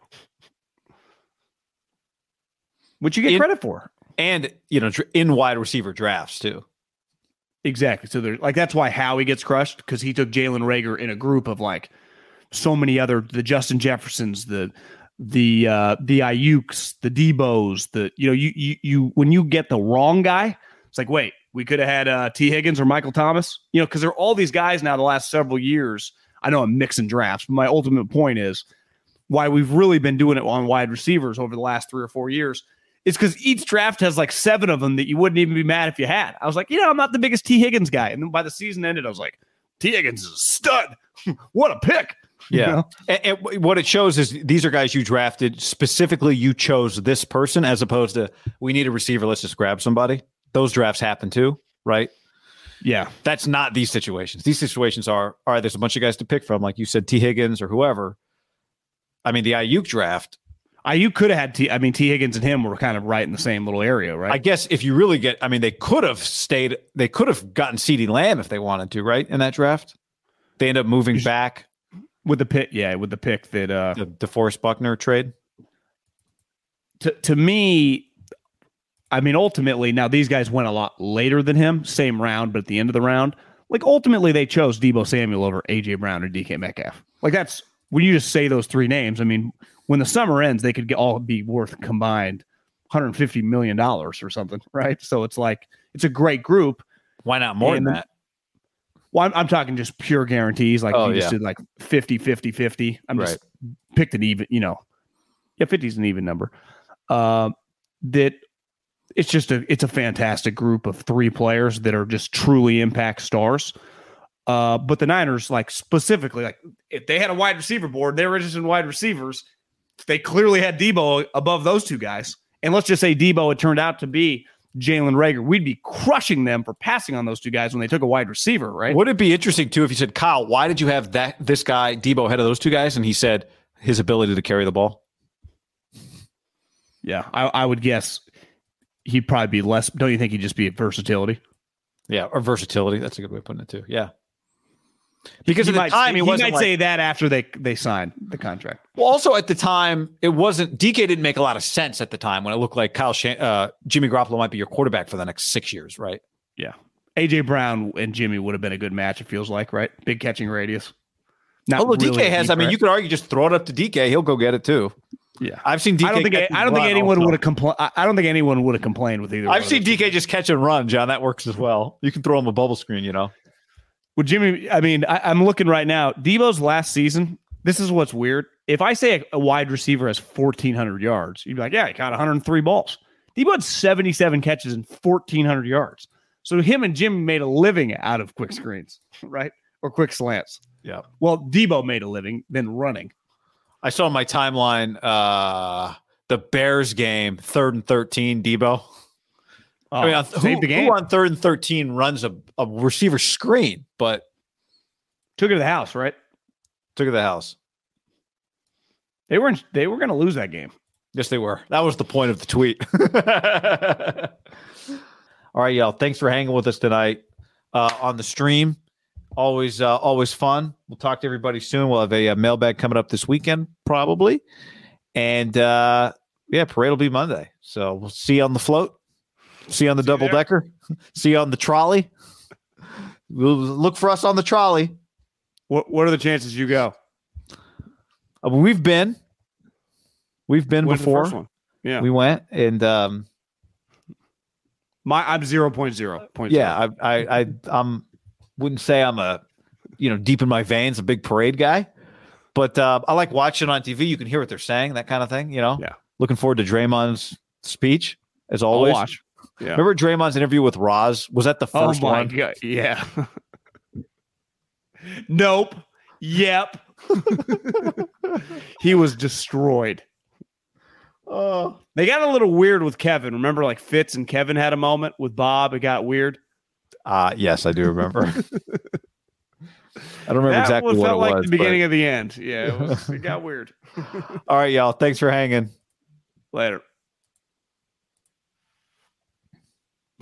Speaker 1: Which you get
Speaker 2: In-
Speaker 1: credit for.
Speaker 2: And, you know, in wide receiver drafts too.
Speaker 1: Exactly. So there's like that's why Howie gets crushed because he took Jalen Reagor in a group of like so many other the Justin Jeffersons, the the uh the Aiyuks, the Deebos, the you know, you you you when you get the wrong guy, it's like, wait, we could have had uh Tee Higgins or Michael Thomas, you know, because there are all these guys now the last several years. I know I'm mixing drafts, but my ultimate point is why we've really been doing it on wide receivers over the last three or four years is because each draft has like seven of them that you wouldn't even be mad if you had. I was like, you know, I'm not the biggest Tee Higgins guy. And then by the season ended, I was like, Tee Higgins is a stud. [LAUGHS] what a pick. You
Speaker 2: Yeah.
Speaker 1: know?
Speaker 2: And, and what it shows is these are guys you drafted specifically. You chose this person as opposed to we need a receiver. Let's just grab somebody. Those drafts happen too, right?
Speaker 1: Yeah.
Speaker 2: That's not these situations. These situations are all right. There's a bunch of guys to pick from, like you said, Tee Higgins or whoever. I mean, the Aiyuk draft.
Speaker 1: I, could have had T. I mean, Tee Higgins and him were kind of right in the same little area, right?
Speaker 2: I guess if you really get, I mean, they could have stayed. They could have gotten CeeDee Lamb if they wanted to, right? In that draft, they end up moving back
Speaker 1: with the pick, yeah, with the pick that uh
Speaker 2: the DeForest Buckner trade.
Speaker 1: to to me, I mean, ultimately, now these guys went a lot later than him, same round, but at the end of the round, like ultimately they chose Deebo Samuel over AJ Brown or DK Metcalf. Like that's when you just say those three names. I mean, when the summer ends, they could get, all be worth combined 150 million dollars or something, [LAUGHS] right? So it's like it's a great group.
Speaker 2: Why not more
Speaker 1: And
Speaker 2: than that?
Speaker 1: Well, I'm, I'm talking just pure guarantees. Like
Speaker 2: Oh,
Speaker 1: you just
Speaker 2: yeah.
Speaker 1: did like 50, 50, 50. I'm just picked an even, you know, yeah, 50 is an even number. Uh, that it's just a it's a fantastic group of three players that are just truly impact stars. Uh, but the Niners, like specifically, like if they had a wide receiver board, they were interested in wide receivers. They clearly had Deebo above those two guys. And let's just say Deebo had turned out to be Jalen Reagor. We'd be crushing them for passing on those two guys when they took a wide receiver, right?
Speaker 2: Would it be interesting too if you said, Kyle, why did you have that this guy Deebo ahead of those two guys? And he said his ability to carry the ball.
Speaker 1: Yeah, I, I would guess he'd probably be less. Don't you think he'd just be versatility?
Speaker 2: Yeah, or versatility. That's a good way of putting it too. Yeah. Because at the
Speaker 1: might,
Speaker 2: time
Speaker 1: he,
Speaker 2: he
Speaker 1: might
Speaker 2: like-
Speaker 1: say that after they they signed the contract.
Speaker 2: Well, also at the time, it wasn't DK didn't make a lot of sense at the time when it looked like Kyle Shan- uh, Jimmy Garoppolo might be your quarterback for the next six years, right?
Speaker 1: Yeah, AJ Brown and Jimmy would have been a good match. It feels like right, big catching radius. Not
Speaker 2: Although
Speaker 1: really
Speaker 2: DK has, I mean, you could argue just throw it up to DK, he'll go get it too.
Speaker 1: Yeah,
Speaker 2: I've seen DK.
Speaker 1: I don't think I don't think anyone would have complained. I don't think anyone would have complained with either.
Speaker 2: I've seen. DK just catch and run, John. That works as well. You can throw him a bubble screen, you know.
Speaker 1: With Jimmy, I mean, I, I'm looking right now. Deebo's last season. This is what's weird. If I say a, a wide receiver has 1,400 yards, you'd be like, yeah, he caught 103 balls. Deebo had 77 catches and 1,400 yards. So him and Jimmy made a living out of quick screens, [LAUGHS] right? Or quick slants.
Speaker 2: Yeah.
Speaker 1: Well, Deebo made a living then running.
Speaker 2: I saw on my timeline uh the Bears game, third and 13, Deebo. I mean,
Speaker 1: Oh,
Speaker 2: on- who,
Speaker 1: the game.
Speaker 2: who on third and 13 runs a, a receiver screen, but
Speaker 1: Took it to the house, right?
Speaker 2: took it to the house.
Speaker 1: They were in, they were going to lose that game.
Speaker 2: Yes, they were. That was the point of the tweet. [LAUGHS] All right, y'all. Thanks for hanging with us tonight uh, on the stream. Always, uh, always fun. We'll talk to everybody soon. We'll have a, uh mailbag coming up this weekend, probably, and uh, yeah, parade will be Monday. So we'll see you on the float. See you on the double decker. [LAUGHS] see you on the trolley. We'll look for us on the trolley.
Speaker 1: What What are the chances you go?
Speaker 2: Uh, we've been, we've been
Speaker 1: When's
Speaker 2: before.
Speaker 1: Yeah,
Speaker 2: We went, and um,
Speaker 1: my I'm zero point zero point.
Speaker 2: yeah, I, I, I, I'm wouldn't say I'm a, you know, deep in my veins, a big parade guy, but uh, I like watching on TV. You can hear what they're saying, that kind of thing. You know,
Speaker 1: Yeah.
Speaker 2: Looking forward to Draymond's speech as
Speaker 1: I'll
Speaker 2: always.
Speaker 1: Yeah.
Speaker 2: Remember Draymond's interview with Roz? Was that the
Speaker 1: Oh
Speaker 2: first
Speaker 1: my
Speaker 2: one?
Speaker 1: god! Yeah. [LAUGHS] nope. Yep. [LAUGHS] he was destroyed.
Speaker 2: Oh,
Speaker 1: They got a little weird with Kevin. Remember, like Fitz and Kevin had a moment with Bob. It got weird.
Speaker 2: uh, yes, I do remember. [LAUGHS] I don't remember
Speaker 1: that
Speaker 2: exactly
Speaker 1: was,
Speaker 2: what it
Speaker 1: felt like
Speaker 2: was.
Speaker 1: the
Speaker 2: but-
Speaker 1: beginning of the end. Yeah, it, was, it got weird.
Speaker 2: All right, y'all. Thanks for hanging.
Speaker 1: Later.